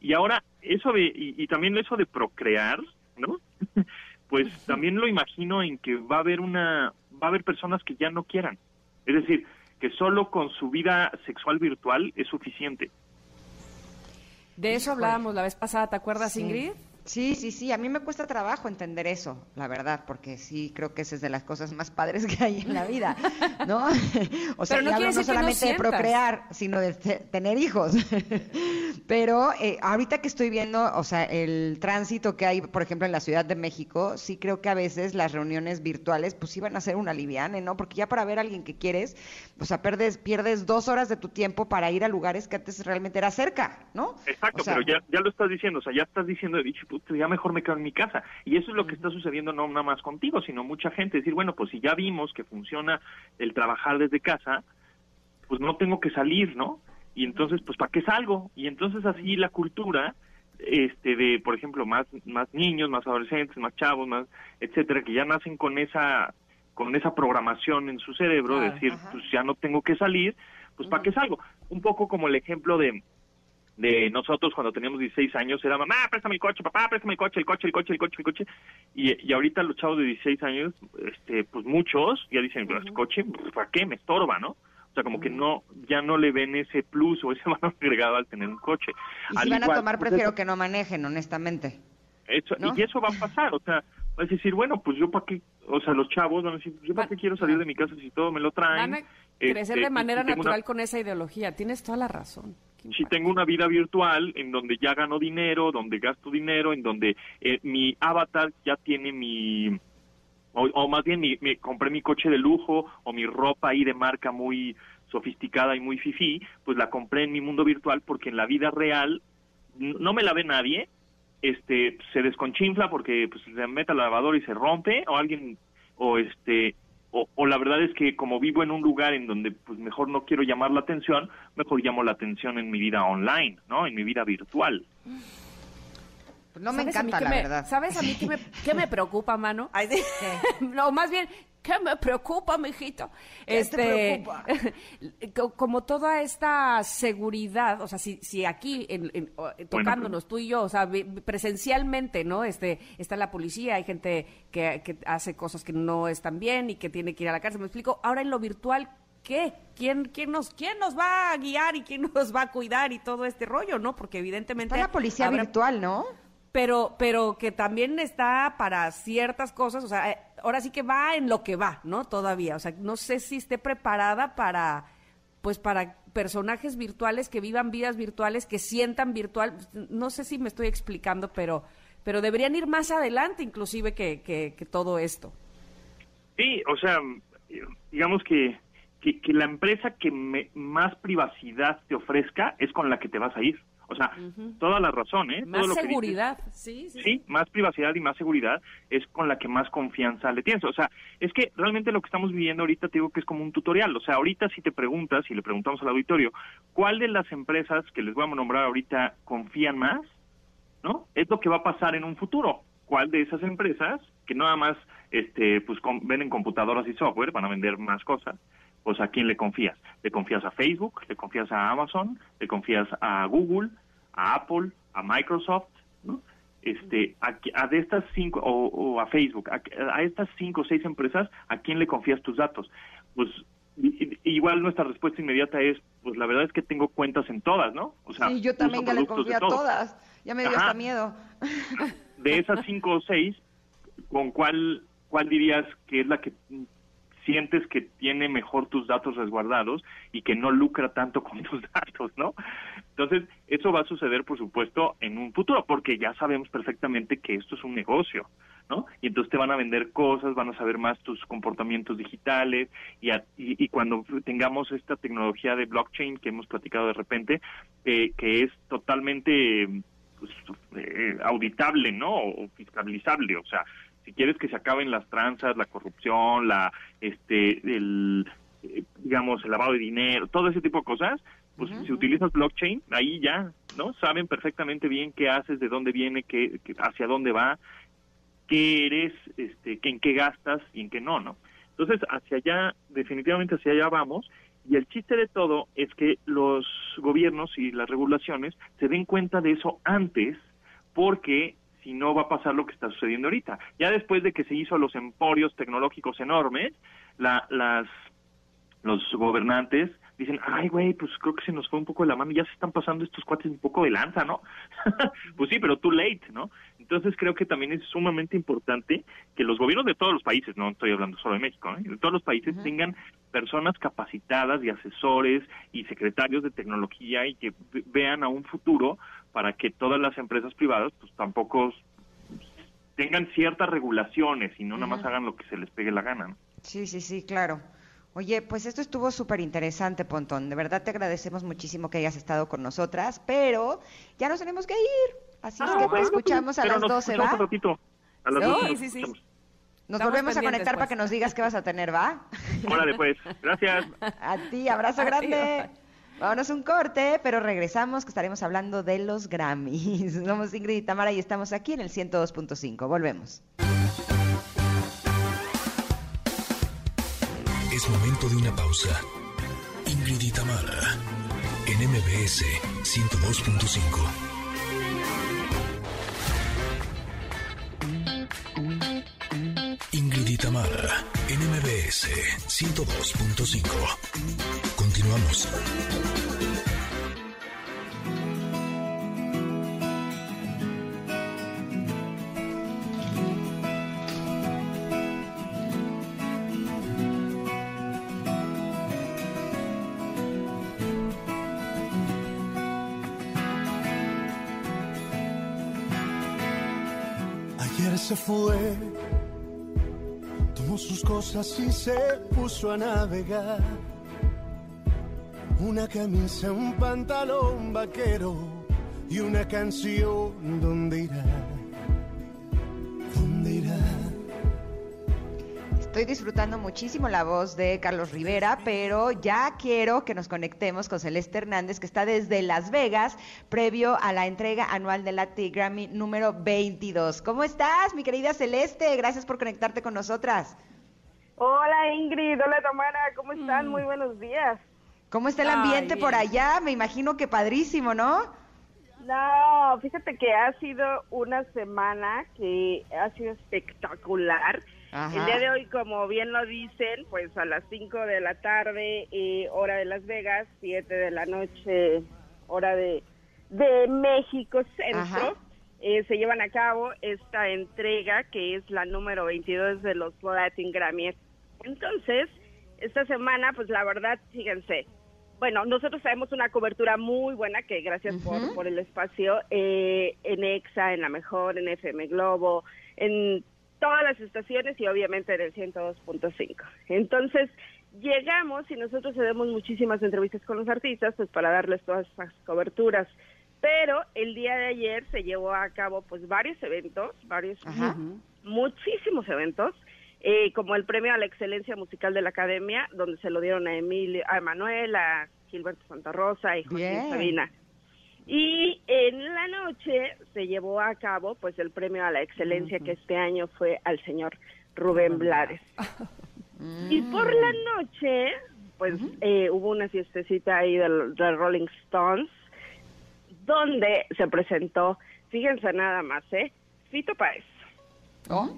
Speaker 6: Y ahora, eso de, y, también eso de procrear, ¿no? Pues también lo imagino en que va a haber una, va a haber personas que ya no quieran. Es decir, que solo con su vida sexual virtual es suficiente.
Speaker 2: De eso hablábamos la vez pasada, ¿te acuerdas, Ingrid?
Speaker 3: Sí, sí, sí, a mí me cuesta trabajo entender eso, la verdad, porque sí creo que esa es de las cosas más padres que hay en la vida, ¿no? o sea, no, no solamente de procrear, sino de tener hijos. Pero eh, ahorita que estoy viendo, o sea, el tránsito que hay, por ejemplo, en la Ciudad de México, sí creo que a veces las reuniones virtuales, pues iban a ser una liviane, ¿no? Porque ya para ver a alguien que quieres, o sea, pierdes, pierdes dos horas de tu tiempo para ir a lugares que antes realmente era cerca, ¿no?
Speaker 6: Exacto, pero ya, ya lo estás diciendo, o sea, ya estás diciendo, ya mejor me quedo en mi casa. Y eso es lo que está sucediendo no nada más contigo, sino mucha gente. Decir, bueno, pues si ya vimos que funciona el trabajar desde casa, pues no tengo que salir, ¿no? Y entonces, pues ¿para qué salgo? Y entonces así la cultura este de por ejemplo más más niños más adolescentes más chavos más etcétera que ya nacen con esa con esa programación en su cerebro de decir pues ya no tengo que salir pues para qué salgo un poco como el ejemplo de de nosotros cuando teníamos 16 años era mamá, préstame el coche, papá, préstame el coche, el coche, el coche, el coche, el coche. Y, y ahorita los chavos de 16 años, este, pues muchos ya dicen, pues el coche, pues, ¿para qué? Me estorba, ¿no? O sea, como que no, ya no le ven ese plus o ese valor agregado al tener un coche.
Speaker 3: Y si van a tomar, prefiero que no manejen, honestamente.
Speaker 6: Eso, Y eso va a pasar, o sea, vas a decir, bueno, pues yo para qué, o sea, los chavos van a decir, yo para qué quiero salir de mi casa si todo me lo traen.
Speaker 2: Van a crecer de este, manera natural con esa ideología, tienes toda la razón
Speaker 6: si tengo una vida virtual en donde ya gano dinero, donde gasto dinero, en donde eh, mi avatar ya tiene mi, o, más bien me compré mi coche de lujo o mi ropa ahí de marca muy sofisticada y muy fifí, pues la compré en mi mundo virtual porque en la vida real no me la ve nadie, este se desconchinfla porque pues se mete al lavador y se rompe o alguien o este o, la verdad es que como vivo en un lugar en donde pues mejor no quiero llamar la atención, mejor llamo la atención en mi vida online, ¿no? En mi vida virtual.
Speaker 3: No me encanta, la verdad.
Speaker 2: ¿Sabes a mí qué me, qué me preocupa, mano? no, más bien, ¿qué me preocupa, mijito?
Speaker 3: ¿Qué este,
Speaker 2: preocupa? como toda esta seguridad, o sea, si, si aquí, en, tocándonos tú y yo, o sea, presencialmente, ¿no? Este, está la policía, hay gente que, que hace cosas que no están bien y que tiene que ir a la cárcel, me explico. Ahora en lo virtual, ¿qué? ¿Quién, quién, nos, ¿Quién nos va a guiar y quién nos va a cuidar y todo este rollo, no? Porque evidentemente...
Speaker 3: Está la policía virtual, ¿no?
Speaker 2: Pero, pero que también está para ciertas cosas, o sea, eh, ahora sí que va en lo que va, ¿no? Todavía, o sea, no sé si esté preparada para, pues para personajes virtuales que vivan vidas virtuales, que sientan virtual, no sé si me estoy explicando, pero, pero deberían ir más adelante inclusive que, que, todo esto.
Speaker 6: Sí, o sea, digamos que, que, la empresa que más privacidad te ofrezca es con la que te vas a ir. O sea, toda la razón, ¿eh?
Speaker 2: Más seguridad, sí,
Speaker 6: sí, sí. más privacidad y más seguridad es con la que más confianza le tienes. O sea, es que realmente lo que estamos viviendo ahorita te digo que es como un tutorial. O sea, ahorita si te preguntas, y le preguntamos al auditorio, ¿cuál de las empresas que les voy a nombrar ahorita confían más? ¿No? Es lo que va a pasar en un futuro. ¿Cuál de esas empresas que nada más este, pues, venden computadoras y software, van a vender más cosas? Pues ¿a quién le confías? ¿Le confías a Facebook? ¿Le confías a Amazon? ¿Le confías a Google? ¿A Apple? ¿A Microsoft? ¿no? Este, a, de estas cinco, o, a Facebook, a, estas cinco o seis empresas, ¿a quién le confías tus datos? Pues igual nuestra respuesta inmediata es, pues la verdad es que tengo cuentas en todas, ¿no?
Speaker 3: O sea, sí, yo también ya le confío a todas, ya me dio hasta miedo.
Speaker 6: De esas cinco o seis, ¿con cuál, cuál dirías que es la que sientes que tiene mejor tus datos resguardados y que no lucra tanto con tus datos, ¿no? Entonces, eso va a suceder, por supuesto, en un futuro, porque ya sabemos perfectamente que esto es un negocio, ¿no? Y entonces te van a vender cosas, van a saber más tus comportamientos digitales y, y, cuando tengamos esta tecnología de blockchain que hemos platicado de repente, que es totalmente pues, eh, auditable, ¿no? O fiscalizable, o sea, si quieres que se acaben las tranzas, la corrupción, la, este, el, eh, digamos, el lavado de dinero, todo ese tipo de cosas, pues si utilizas blockchain, ahí ya, ¿no? Saben perfectamente bien qué haces, de dónde viene, qué, hacia dónde va, qué eres, este, en qué gastas y en qué no, ¿no? Entonces, hacia allá, definitivamente hacia allá vamos. Y el chiste de todo es que los gobiernos y las regulaciones se den cuenta de eso antes, porque si no va a pasar lo que está sucediendo ahorita. Ya después de que se hizo los emporios tecnológicos enormes, la, las, los gobernantes dicen, ay, güey, pues creo que se nos fue un poco de la mano, ya se están pasando estos cuates un poco de lanza, ¿no? pues sí, pero too late, ¿no? Entonces creo que también es sumamente importante que los gobiernos de todos los países, no estoy hablando solo de México, ¿eh? de todos los países tengan personas capacitadas y asesores y secretarios de tecnología y que vean a un futuro para que todas las empresas privadas pues tampoco tengan ciertas regulaciones y no nada más hagan lo que se les pegue la gana. ¿no?
Speaker 3: Sí, sí, sí, claro. Oye, pues esto estuvo súper interesante, Pontón. De verdad te agradecemos muchísimo que hayas estado con nosotras, pero ya nos tenemos que ir. Así es ah, que te escuchamos a las 12, ¿va?
Speaker 6: Un ratito. A las
Speaker 3: sí, sí, sí. Nos volvemos a conectar para que nos digas qué vas a tener, ¿va?
Speaker 6: Órale, pues. Gracias.
Speaker 3: A ti, abrazo grande. Vámonos un corte, pero regresamos que estaremos hablando de los Grammys. Somos Ingrid y Tamara y estamos aquí en el 102.5. Volvemos.
Speaker 1: Es momento de una pausa. Ingrid y Tamara en MBS 102.5. Ingrid Itamara, NMBS 102.5. Continuamos.
Speaker 7: Ayer se fue cosas y se puso a navegar. Una camisa, un pantalón vaquero y una canción, ¿dónde irá? ¿Dónde irá?
Speaker 3: estoy disfrutando muchísimo la voz de Carlos Rivera, pero ya quiero que nos conectemos con Celeste Hernández, que está desde Las Vegas, previo a la entrega anual de la Grammy número 22. ¿Cómo estás, mi querida Celeste? Gracias por conectarte con nosotras.
Speaker 8: Hola Ingrid, hola Tamara, ¿cómo están? Mm. Muy buenos días.
Speaker 3: ¿Cómo está el ambiente por allá? Me imagino que padrísimo, ¿no?
Speaker 8: No, fíjate que ha sido una semana que ha sido espectacular. El día de hoy, como bien lo dicen, pues a las 5 de la tarde, eh, hora de Las Vegas, 7 de la noche, hora de, de México Centro, eh, se llevan a cabo esta entrega que es la número 22 de los Latin Grammy. Entonces, esta semana, pues la verdad, fíjense, bueno, nosotros tenemos una cobertura muy buena, que gracias por, por el espacio, eh, en EXA, en La Mejor, en FM Globo, en todas las estaciones y obviamente en el 102.5. Entonces, llegamos y nosotros tenemos muchísimas entrevistas con los artistas, pues para darles todas esas coberturas. Pero el día de ayer se llevó a cabo pues varios eventos, varios, muchísimos eventos, eh, como el premio a la excelencia musical de la academia, donde se lo dieron a Emilio, a Emanuel, a Gilberto Santa Rosa y José Sabina. Y en la noche se llevó a cabo pues el premio a la excelencia que este año fue al señor Rubén Blades. y por la noche pues eh, hubo una fiestecita ahí del, Rolling Stones donde se presentó, fíjense nada más, ¿eh? Fito Páez. ¿Oh?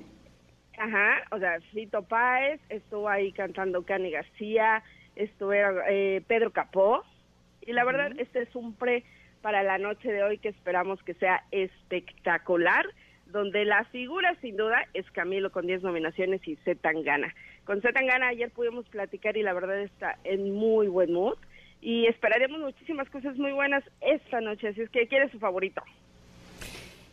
Speaker 8: Ajá, o sea, Fito Páez, estuvo ahí cantando Cani García, estuvo eh, Pedro Capó, y la verdad, este es un pre para la noche de hoy que esperamos que sea espectacular, donde la figura sin duda es Camilo con 10 nominaciones y Z Tangana. Con Z Tangana ayer pudimos platicar y la verdad está en muy buen mood y esperaremos muchísimas cosas muy buenas esta noche, así es que ¿quién es su favorito?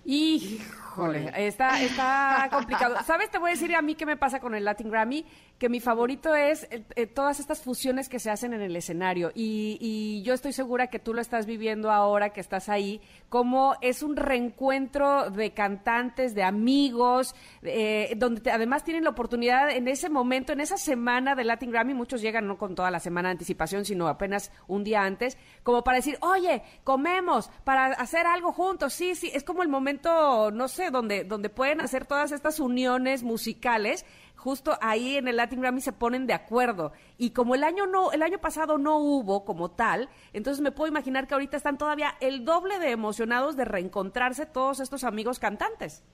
Speaker 2: Híjole, está, está complicado. ¿Sabes? Te voy a decir a mí qué me pasa con el Latin Grammy, que mi favorito es eh, eh, todas estas fusiones que se hacen en el escenario. Y, y, yo estoy segura que tú lo estás viviendo ahora que estás ahí, como es un reencuentro de cantantes, de amigos, eh, donde además tienen la oportunidad en ese momento, en esa semana del Latin Grammy, muchos llegan no con toda la semana de anticipación, sino apenas un día antes, como para decir, oye, comemos, para hacer algo juntos. Sí, sí, es como el momento no sé, donde, donde pueden hacer todas estas uniones musicales, justo ahí en el Latin Grammy se ponen de acuerdo. Y como el año no, el año pasado no hubo como tal, entonces me puedo imaginar que ahorita están todavía el doble de emocionados de reencontrarse todos estos amigos cantantes.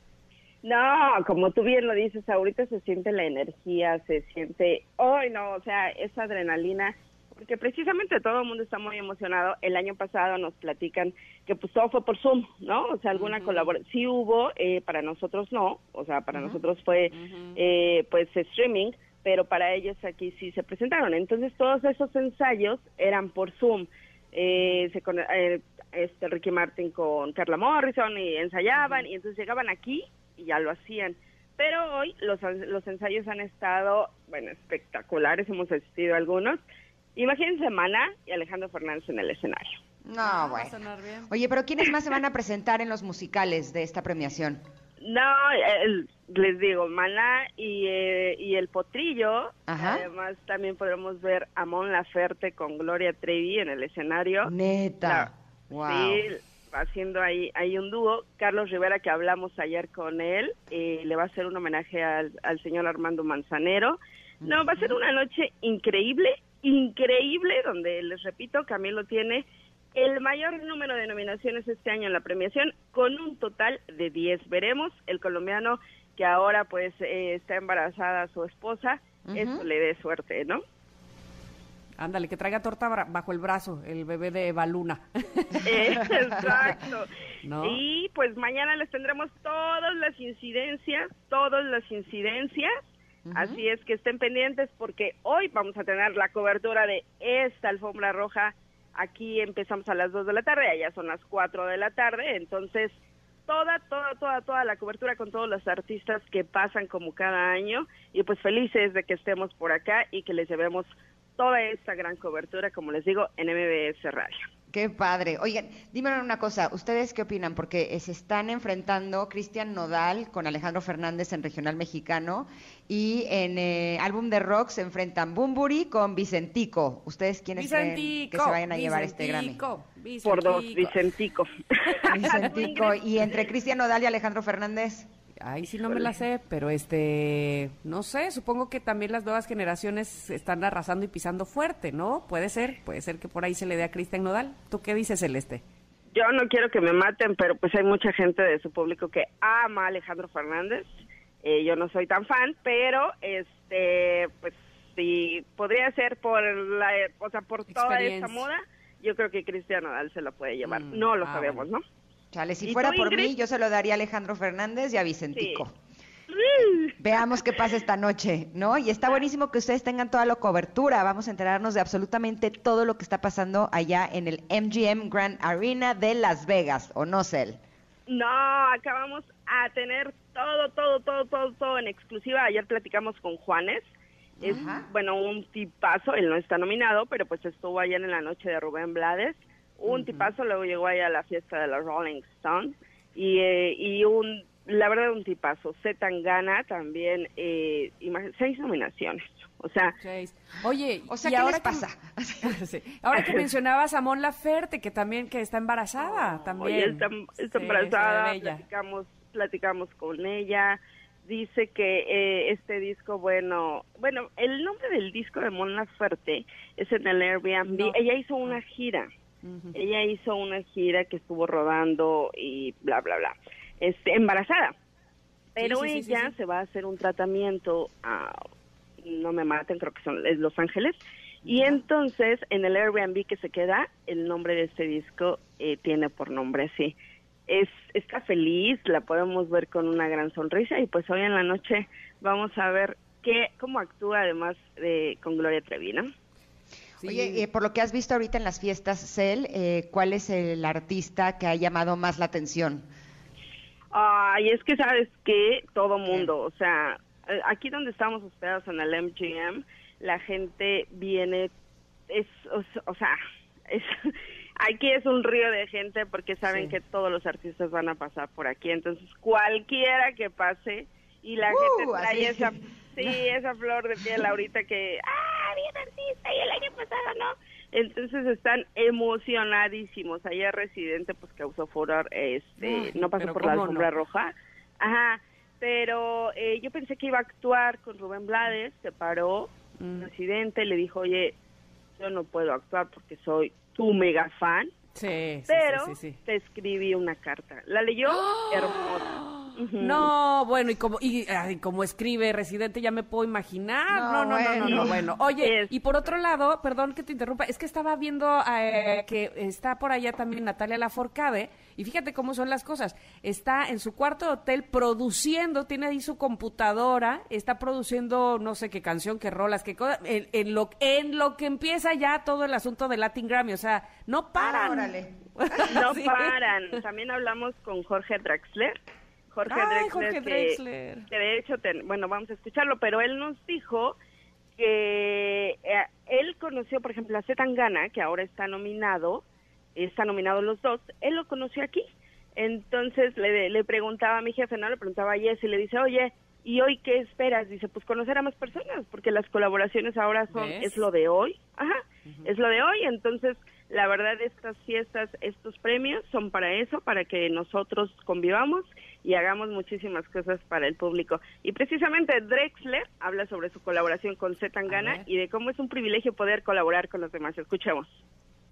Speaker 8: No, como tú bien lo dices, ahorita se siente la energía, se siente, hoy no, o sea, esa adrenalina porque precisamente todo el mundo está muy emocionado. El año pasado nos platican que pues todo fue por Zoom, ¿no? O sea, alguna colaboración, sí hubo, eh, para nosotros no, o sea, para nosotros fue eh, pues streaming, pero para ellos aquí sí se presentaron. Entonces todos esos ensayos eran por Zoom. Eh, se con, eh, este Ricky Martin con Carla Morrison y ensayaban y entonces llegaban aquí y ya lo hacían. Pero hoy los, los ensayos han estado, bueno, espectaculares, hemos asistido a algunos Imagínense Mana y Alejandro Fernández en el escenario.
Speaker 3: No, ah, bueno. Oye, pero ¿quiénes más se van a presentar en los musicales de esta premiación?
Speaker 8: No, les digo, Maná y, eh, y El Potrillo. Además, también podremos ver a Mon Laferte con Gloria Trevi en el escenario.
Speaker 3: Neta. wow. Sí,
Speaker 8: haciendo ahí, ahí un dúo. Carlos Rivera, que hablamos ayer con él, eh, le va a hacer un homenaje al, al señor Armando Manzanero. No, va a ser una noche increíble increíble, donde les repito, Camilo tiene el mayor número de nominaciones este año en la premiación, con un total de 10. Veremos, el colombiano que ahora pues eh, está embarazada a su esposa, eso le dé suerte, ¿no?
Speaker 2: Ándale, que traiga torta bajo el brazo, el bebé de Baluna.
Speaker 8: Exacto. Y pues mañana les tendremos todas las incidencias, todas las incidencias Así es que estén pendientes porque hoy vamos a tener la cobertura de esta alfombra roja. Aquí empezamos a las 2 de la tarde, allá son las 4 de la tarde, entonces toda, toda, toda, toda la cobertura con todos los artistas que pasan como cada año y pues felices de que estemos por acá y que les llevemos toda esta gran cobertura, como les digo, en MBS Radio.
Speaker 3: Qué padre. Oigan, dime una cosa, ¿ustedes qué opinan? Porque se están enfrentando Cristian Nodal con Alejandro Fernández en Regional Mexicano y en eh, álbum de rock se enfrentan Bumburi con Vicentico. ¿Ustedes quiénes creen que se vayan a llevar este Grammy?
Speaker 8: Por dos, Vicentico.
Speaker 3: Vicentico. ¿Y entre Cristian Nodal y Alejandro Fernández?
Speaker 2: Ay, sí no me la sé, pero este, no sé, supongo que también las nuevas generaciones están arrasando y pisando fuerte, ¿no? Puede ser, puede ser que por ahí se le dé a Cristian Nodal. ¿Tú qué dices, Celeste?
Speaker 8: Yo no quiero que me maten, pero pues hay mucha gente de su público que ama a Alejandro Fernández. Eh, yo no soy tan fan, pero este, pues sí, podría ser por la, o sea, por toda esta moda. Yo creo que Cristian Nodal se lo puede llevar. Mm, no lo ah, sabemos, ¿no?
Speaker 3: Chale, si fuera por mí, yo se lo daría a Alejandro Fernández y a Vicentico. Veamos qué pasa esta noche, ¿no? Y está buenísimo que ustedes tengan toda la cobertura. Vamos a enterarnos de absolutamente todo lo que está pasando allá en el MGM Grand Arena de Las Vegas, ¿o no, Cel?
Speaker 8: No, acabamos a tener todo, todo, todo, todo, todo en exclusiva. Ayer platicamos con Juanes. Es, bueno, un tipazo, él no está nominado, pero pues estuvo ayer en la noche de Rubén Blades un tipazo, luego llegó ahí a la fiesta de los Rolling Stones y, eh, y un, la verdad un tipazo, Z Tangana también, eh, seis nominaciones. O sea,
Speaker 2: oye,
Speaker 3: o sea, ¿qué ahora les pasa?
Speaker 2: Ahora que mencionabas a Mon Laferte, que también que está embarazada, también.
Speaker 8: está, embarazada, platicamos, platicamos con ella, dice que eh, este disco, bueno, bueno, el nombre del disco de Mon Laferte es en el Airbnb, ella hizo una gira, ella hizo una gira que estuvo rodando y bla, bla, bla. Este, embarazada. Pero ella se va a hacer un tratamiento, a, no me maten, creo que son es Los Ángeles. Y entonces, en el Airbnb que se queda, el nombre de este disco eh, tiene por nombre así. Es, está feliz, la podemos ver con una gran sonrisa y pues hoy en la noche vamos a ver qué, cómo actúa además de, con Gloria Trevi, ¿no?
Speaker 3: Oye, eh, por lo que has visto ahorita en las fiestas, Cel, eh, ¿cuál es el artista que ha llamado más la atención?
Speaker 8: Ay, es que sabes que todo mundo, o sea, eh, aquí donde estamos hospedados en el MGM, la gente viene, es, o, sea, es, aquí es un río de gente porque saben que todos los artistas van a pasar por aquí, entonces cualquiera que pase y la gente uh, trae esa, sí, esa flor de piel ahorita que, ah, bien artista, y el año pasado no. Entonces están emocionadísimos. Allá Residente pues causó furor, este, no pasó por la alfombra roja. Ajá, pero eh, yo pensé que iba a actuar con Rubén Blades, se paró, mm. Residente, le dijo, oye, yo no puedo actuar porque soy tu mega fan.
Speaker 2: Sí,
Speaker 8: pero
Speaker 2: sí,
Speaker 8: te escribí una carta. La leyó ¡Oh! hermosa
Speaker 2: no, bueno, y como, y, como escribe Residente, ya me puedo imaginar. No, no, no, no, bueno. Oye, y por otro lado, perdón que te interrumpa, es que estaba viendo eh, que está por allá también Natalia Laforcade, y fíjate cómo son las cosas. Está en su cuarto de hotel produciendo, tiene ahí su computadora, está produciendo no sé qué canción, qué rolas, qué cosas, en, lo, en lo que empieza ya todo el asunto de Latin Grammy, o sea, no paran.
Speaker 8: órale. No paran. También hablamos con Jorge Draxler Jorge, Drexler, que, de hecho, bueno, vamos a escucharlo, pero él nos dijo que eh, él conoció, por ejemplo, a Zetangana, que ahora está nominado, está nominado los dos, él lo conoció aquí. Entonces le, le preguntaba a mi jefe, no le preguntaba a Jess y le dice, oye, ¿y hoy qué esperas? Dice, pues conocer a más personas, porque las colaboraciones ahora son, es lo de hoy, ajá, es lo de hoy, entonces la verdad estas fiestas, estos premios son para eso, para que nosotros convivamos y hagamos muchísimas cosas para el público. Y precisamente Drexler habla sobre su colaboración con Zetangana y de cómo es un privilegio poder colaborar con los demás. Escuchemos.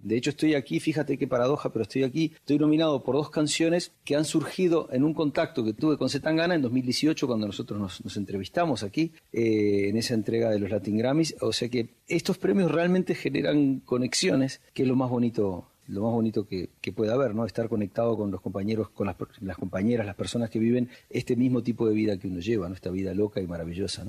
Speaker 9: De hecho, estoy aquí, fíjate qué paradoja, pero estoy aquí. Estoy nominado por dos canciones que han surgido en un contacto que tuve con Zetangana en 2018, cuando nosotros nos, entrevistamos aquí, eh, en esa entrega de los Latin Grammys. O sea que estos premios realmente generan conexiones, que es lo más bonito lo más bonito que, que pueda haber, ¿no? Estar conectado con los compañeros, con las, compañeras, las personas que viven este mismo tipo de vida que uno lleva, ¿no? Esta vida loca y maravillosa,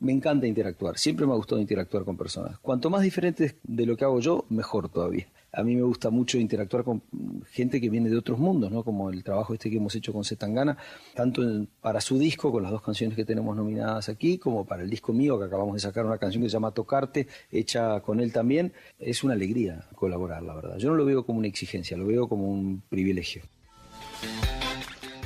Speaker 9: me encanta interactuar, siempre me ha gustado interactuar con personas. Cuanto más diferentes de lo que hago yo, mejor todavía. A mí me gusta mucho interactuar con gente que viene de otros mundos, ¿no? Como el trabajo este que hemos hecho con Zetangana, tanto para su disco, con las dos canciones que tenemos nominadas aquí, como para el disco mío, que acabamos de sacar una canción que se llama Tocarte, hecha con él también. Es una alegría colaborar, la verdad. Yo no lo veo como una exigencia, lo veo como un privilegio.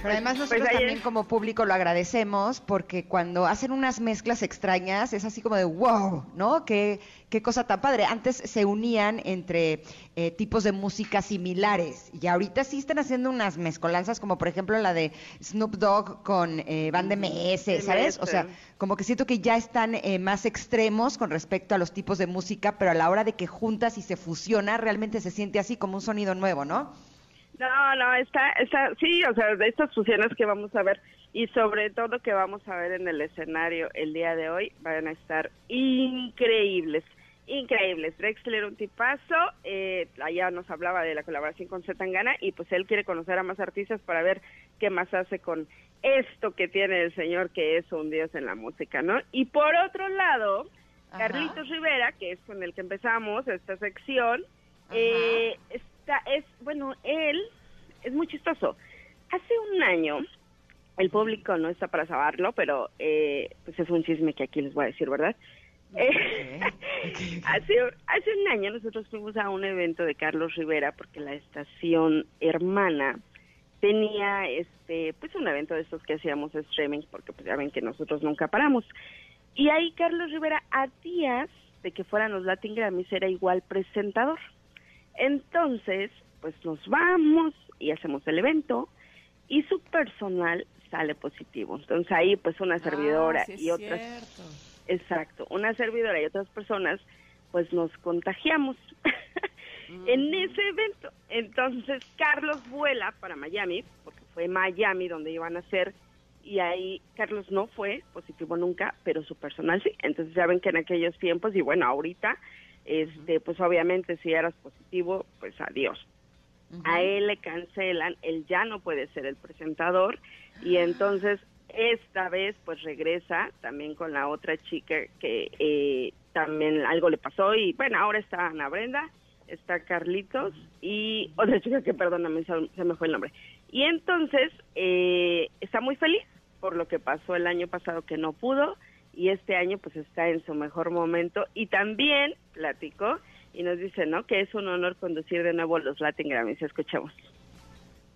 Speaker 3: Pero además pues nosotros también como público lo agradecemos porque cuando hacen unas mezclas extrañas es así como de wow, ¿no? Qué, qué cosa tan padre. Antes se unían entre eh, tipos de música similares y ahorita sí están haciendo unas mezcolanzas como por ejemplo la de Snoop Dogg con eh, Band MS, ¿sabes? O sea, como que siento que ya están eh, más extremos con respecto a los tipos de música, pero a la hora de que juntas y se fusiona realmente se siente así como un sonido nuevo, ¿no?
Speaker 8: No, no, está, está, sí, o sea, de estas fusiones que vamos a ver y sobre todo que vamos a ver en el escenario el día de hoy van a estar increíbles, increíbles. Drexler un tipazo, eh, allá nos hablaba de la colaboración con Zetangana y pues él quiere conocer a más artistas para ver qué más hace con esto que tiene el señor que es un dios en la música, ¿no? Y por otro lado, Carlitos Rivera, que es con el que empezamos esta sección, eh, es, bueno, él es muy chistoso. Hace un año, el público no está para saberlo, pero eh, pues es un chisme que aquí les voy a decir, ¿verdad? Eh, hace, hace un año nosotros fuimos a un evento de Carlos Rivera porque la estación hermana tenía este pues un evento de estos que hacíamos streaming porque pues ya ven que nosotros nunca paramos y ahí Carlos Rivera a días de que fueran los Latin Grammys era igual presentador entonces, pues nos vamos y hacemos el evento y su personal sale positivo. Entonces ahí pues una servidora
Speaker 2: ah,
Speaker 8: y otras... Exacto, una servidora y otras personas pues nos contagiamos en ese evento. Entonces Carlos vuela para Miami, porque fue Miami donde iban a ser, y ahí Carlos no fue positivo nunca, pero su personal sí. Entonces ya ven que en aquellos tiempos, y bueno, ahorita este, pues obviamente si eras positivo, pues adiós. A él le cancelan, él ya no puede ser el presentador y entonces esta vez pues regresa también con la otra chica que eh, también algo le pasó y bueno, ahora está Ana Brenda, está Carlitos y otra chica que perdóname, se, me fue el nombre. Y entonces eh, está muy feliz por lo que pasó el año pasado que no pudo y este año pues está en su mejor momento y también platicó y nos dice, ¿no? Que es un honor conducir de nuevo los Latin Grammys. Escuchemos.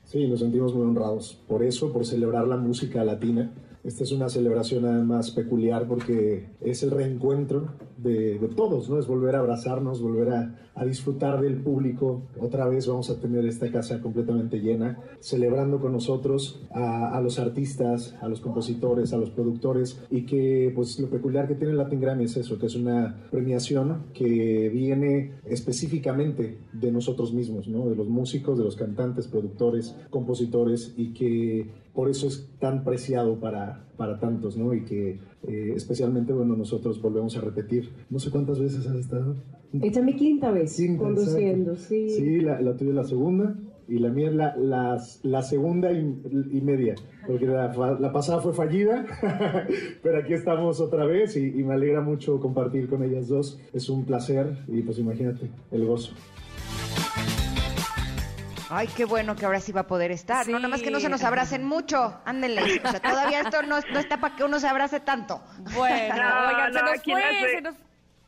Speaker 10: Sí, nos sentimos muy honrados por eso, por celebrar la música latina esta es una celebración además peculiar porque es el reencuentro de, todos, ¿no? Es volver a abrazarnos, volver a, disfrutar del público. Otra vez vamos a tener esta casa completamente llena, celebrando con nosotros a, los artistas, a los compositores, a los productores y que pues lo peculiar que tiene Latin Grammy es eso, que es una premiación que viene específicamente de nosotros mismos, ¿no? De los músicos, de los cantantes, productores, compositores y que por eso es tan preciado para, para tantos, ¿no? Y que eh, especialmente, bueno, nosotros volvemos a repetir. No sé cuántas veces has estado.
Speaker 11: Esta es mi quinta vez conduciendo, sí.
Speaker 10: Sí, la, tuya es la segunda y la mía es la, la, segunda y, media, porque la, la, pasada fue fallida, pero aquí estamos otra vez y, y me alegra mucho compartir con ellas dos. Es un placer y pues imagínate el gozo.
Speaker 3: Ay, qué bueno que ahora sí va a poder estar. No, nada más que no se nos abracen mucho. Ándenle. O sea, todavía esto no, no está para que uno se abrace tanto.
Speaker 2: Bueno, oigan, se nos fue, se nos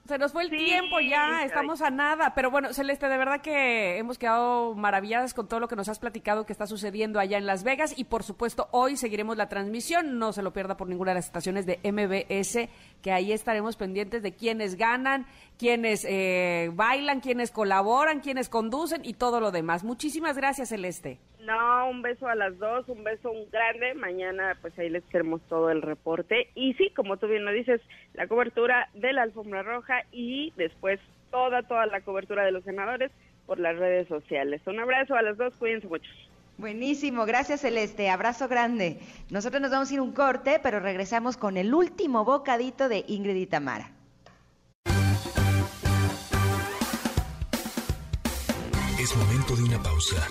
Speaker 2: se nos fue el tiempo ya, estamos a nada. Pero bueno, Celeste, de verdad que hemos quedado maravilladas con todo lo que nos has platicado que está sucediendo allá en Las Vegas. Y por supuesto, hoy seguiremos la transmisión. No se lo pierda por ninguna de las estaciones de MBS, que ahí estaremos pendientes de quiénes ganan, quiénes eh, bailan, quiénes colaboran, quiénes conducen y todo lo demás. Muchísimas gracias, Celeste.
Speaker 8: No, un beso a las dos, un beso un grande. Mañana pues ahí les queremos todo el reporte. Y sí, como tú bien lo dices, la cobertura de la alfombra roja y después toda, toda la cobertura de los senadores por las redes sociales. Un abrazo a las dos, cuídense mucho.
Speaker 3: Buenísimo, gracias Celeste, abrazo grande. Nosotros nos vamos a ir un corte, pero regresamos con el último bocadito de Ingrid y Tamara.
Speaker 1: Es momento de una pausa.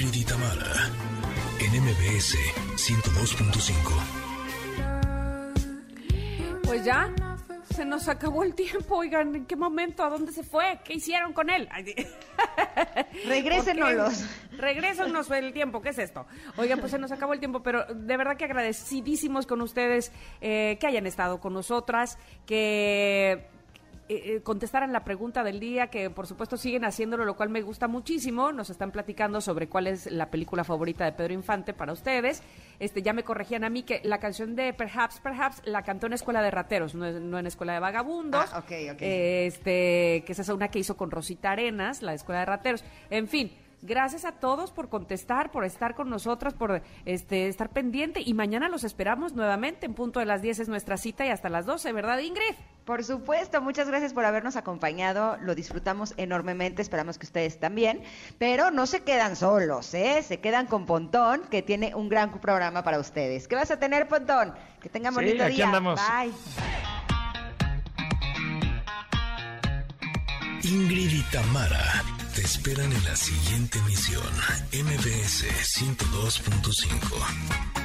Speaker 1: Ingrid y Tamara, en MBS 102.5.
Speaker 2: Pues ya, se nos acabó el tiempo. Oigan, ¿en qué momento? ¿A dónde se fue? ¿Qué hicieron con él?
Speaker 3: Regrésenos.
Speaker 2: Regrésenos el tiempo. ¿Qué es esto? Oigan, pues se nos acabó el tiempo, pero de verdad que agradecidísimos con ustedes eh, que hayan estado con nosotras, que eh, eh, contestaran la pregunta del día, que por supuesto siguen haciéndolo, lo cual me gusta muchísimo. Nos están platicando sobre cuál es la película favorita de Pedro Infante para ustedes. Este, ya me corregían a mí que la canción de Perhaps, Perhaps la cantó en Escuela de Rateros, no, en Escuela de Vagabundos.
Speaker 3: Ah, ok, ok.
Speaker 2: Este, que esa es una que hizo con Rosita Arenas, la Escuela de Rateros. En fin Gracias a todos por contestar, por estar con nosotras, por este, estar pendiente. Y mañana los esperamos nuevamente. En punto de las 10 es nuestra cita y hasta las 12, ¿verdad, Ingrid?
Speaker 3: Por supuesto, muchas gracias por habernos acompañado. Lo disfrutamos enormemente. Esperamos que ustedes también. Pero no se quedan solos, ¿eh? Se quedan con Pontón, que tiene un gran programa para ustedes. ¿Qué vas a tener, Pontón? Que tengan bonito
Speaker 12: aquí
Speaker 3: día.
Speaker 12: Andamos.
Speaker 3: Bye.
Speaker 1: Ingrid y Tamara te esperan en la siguiente emisión, MBS 102.5.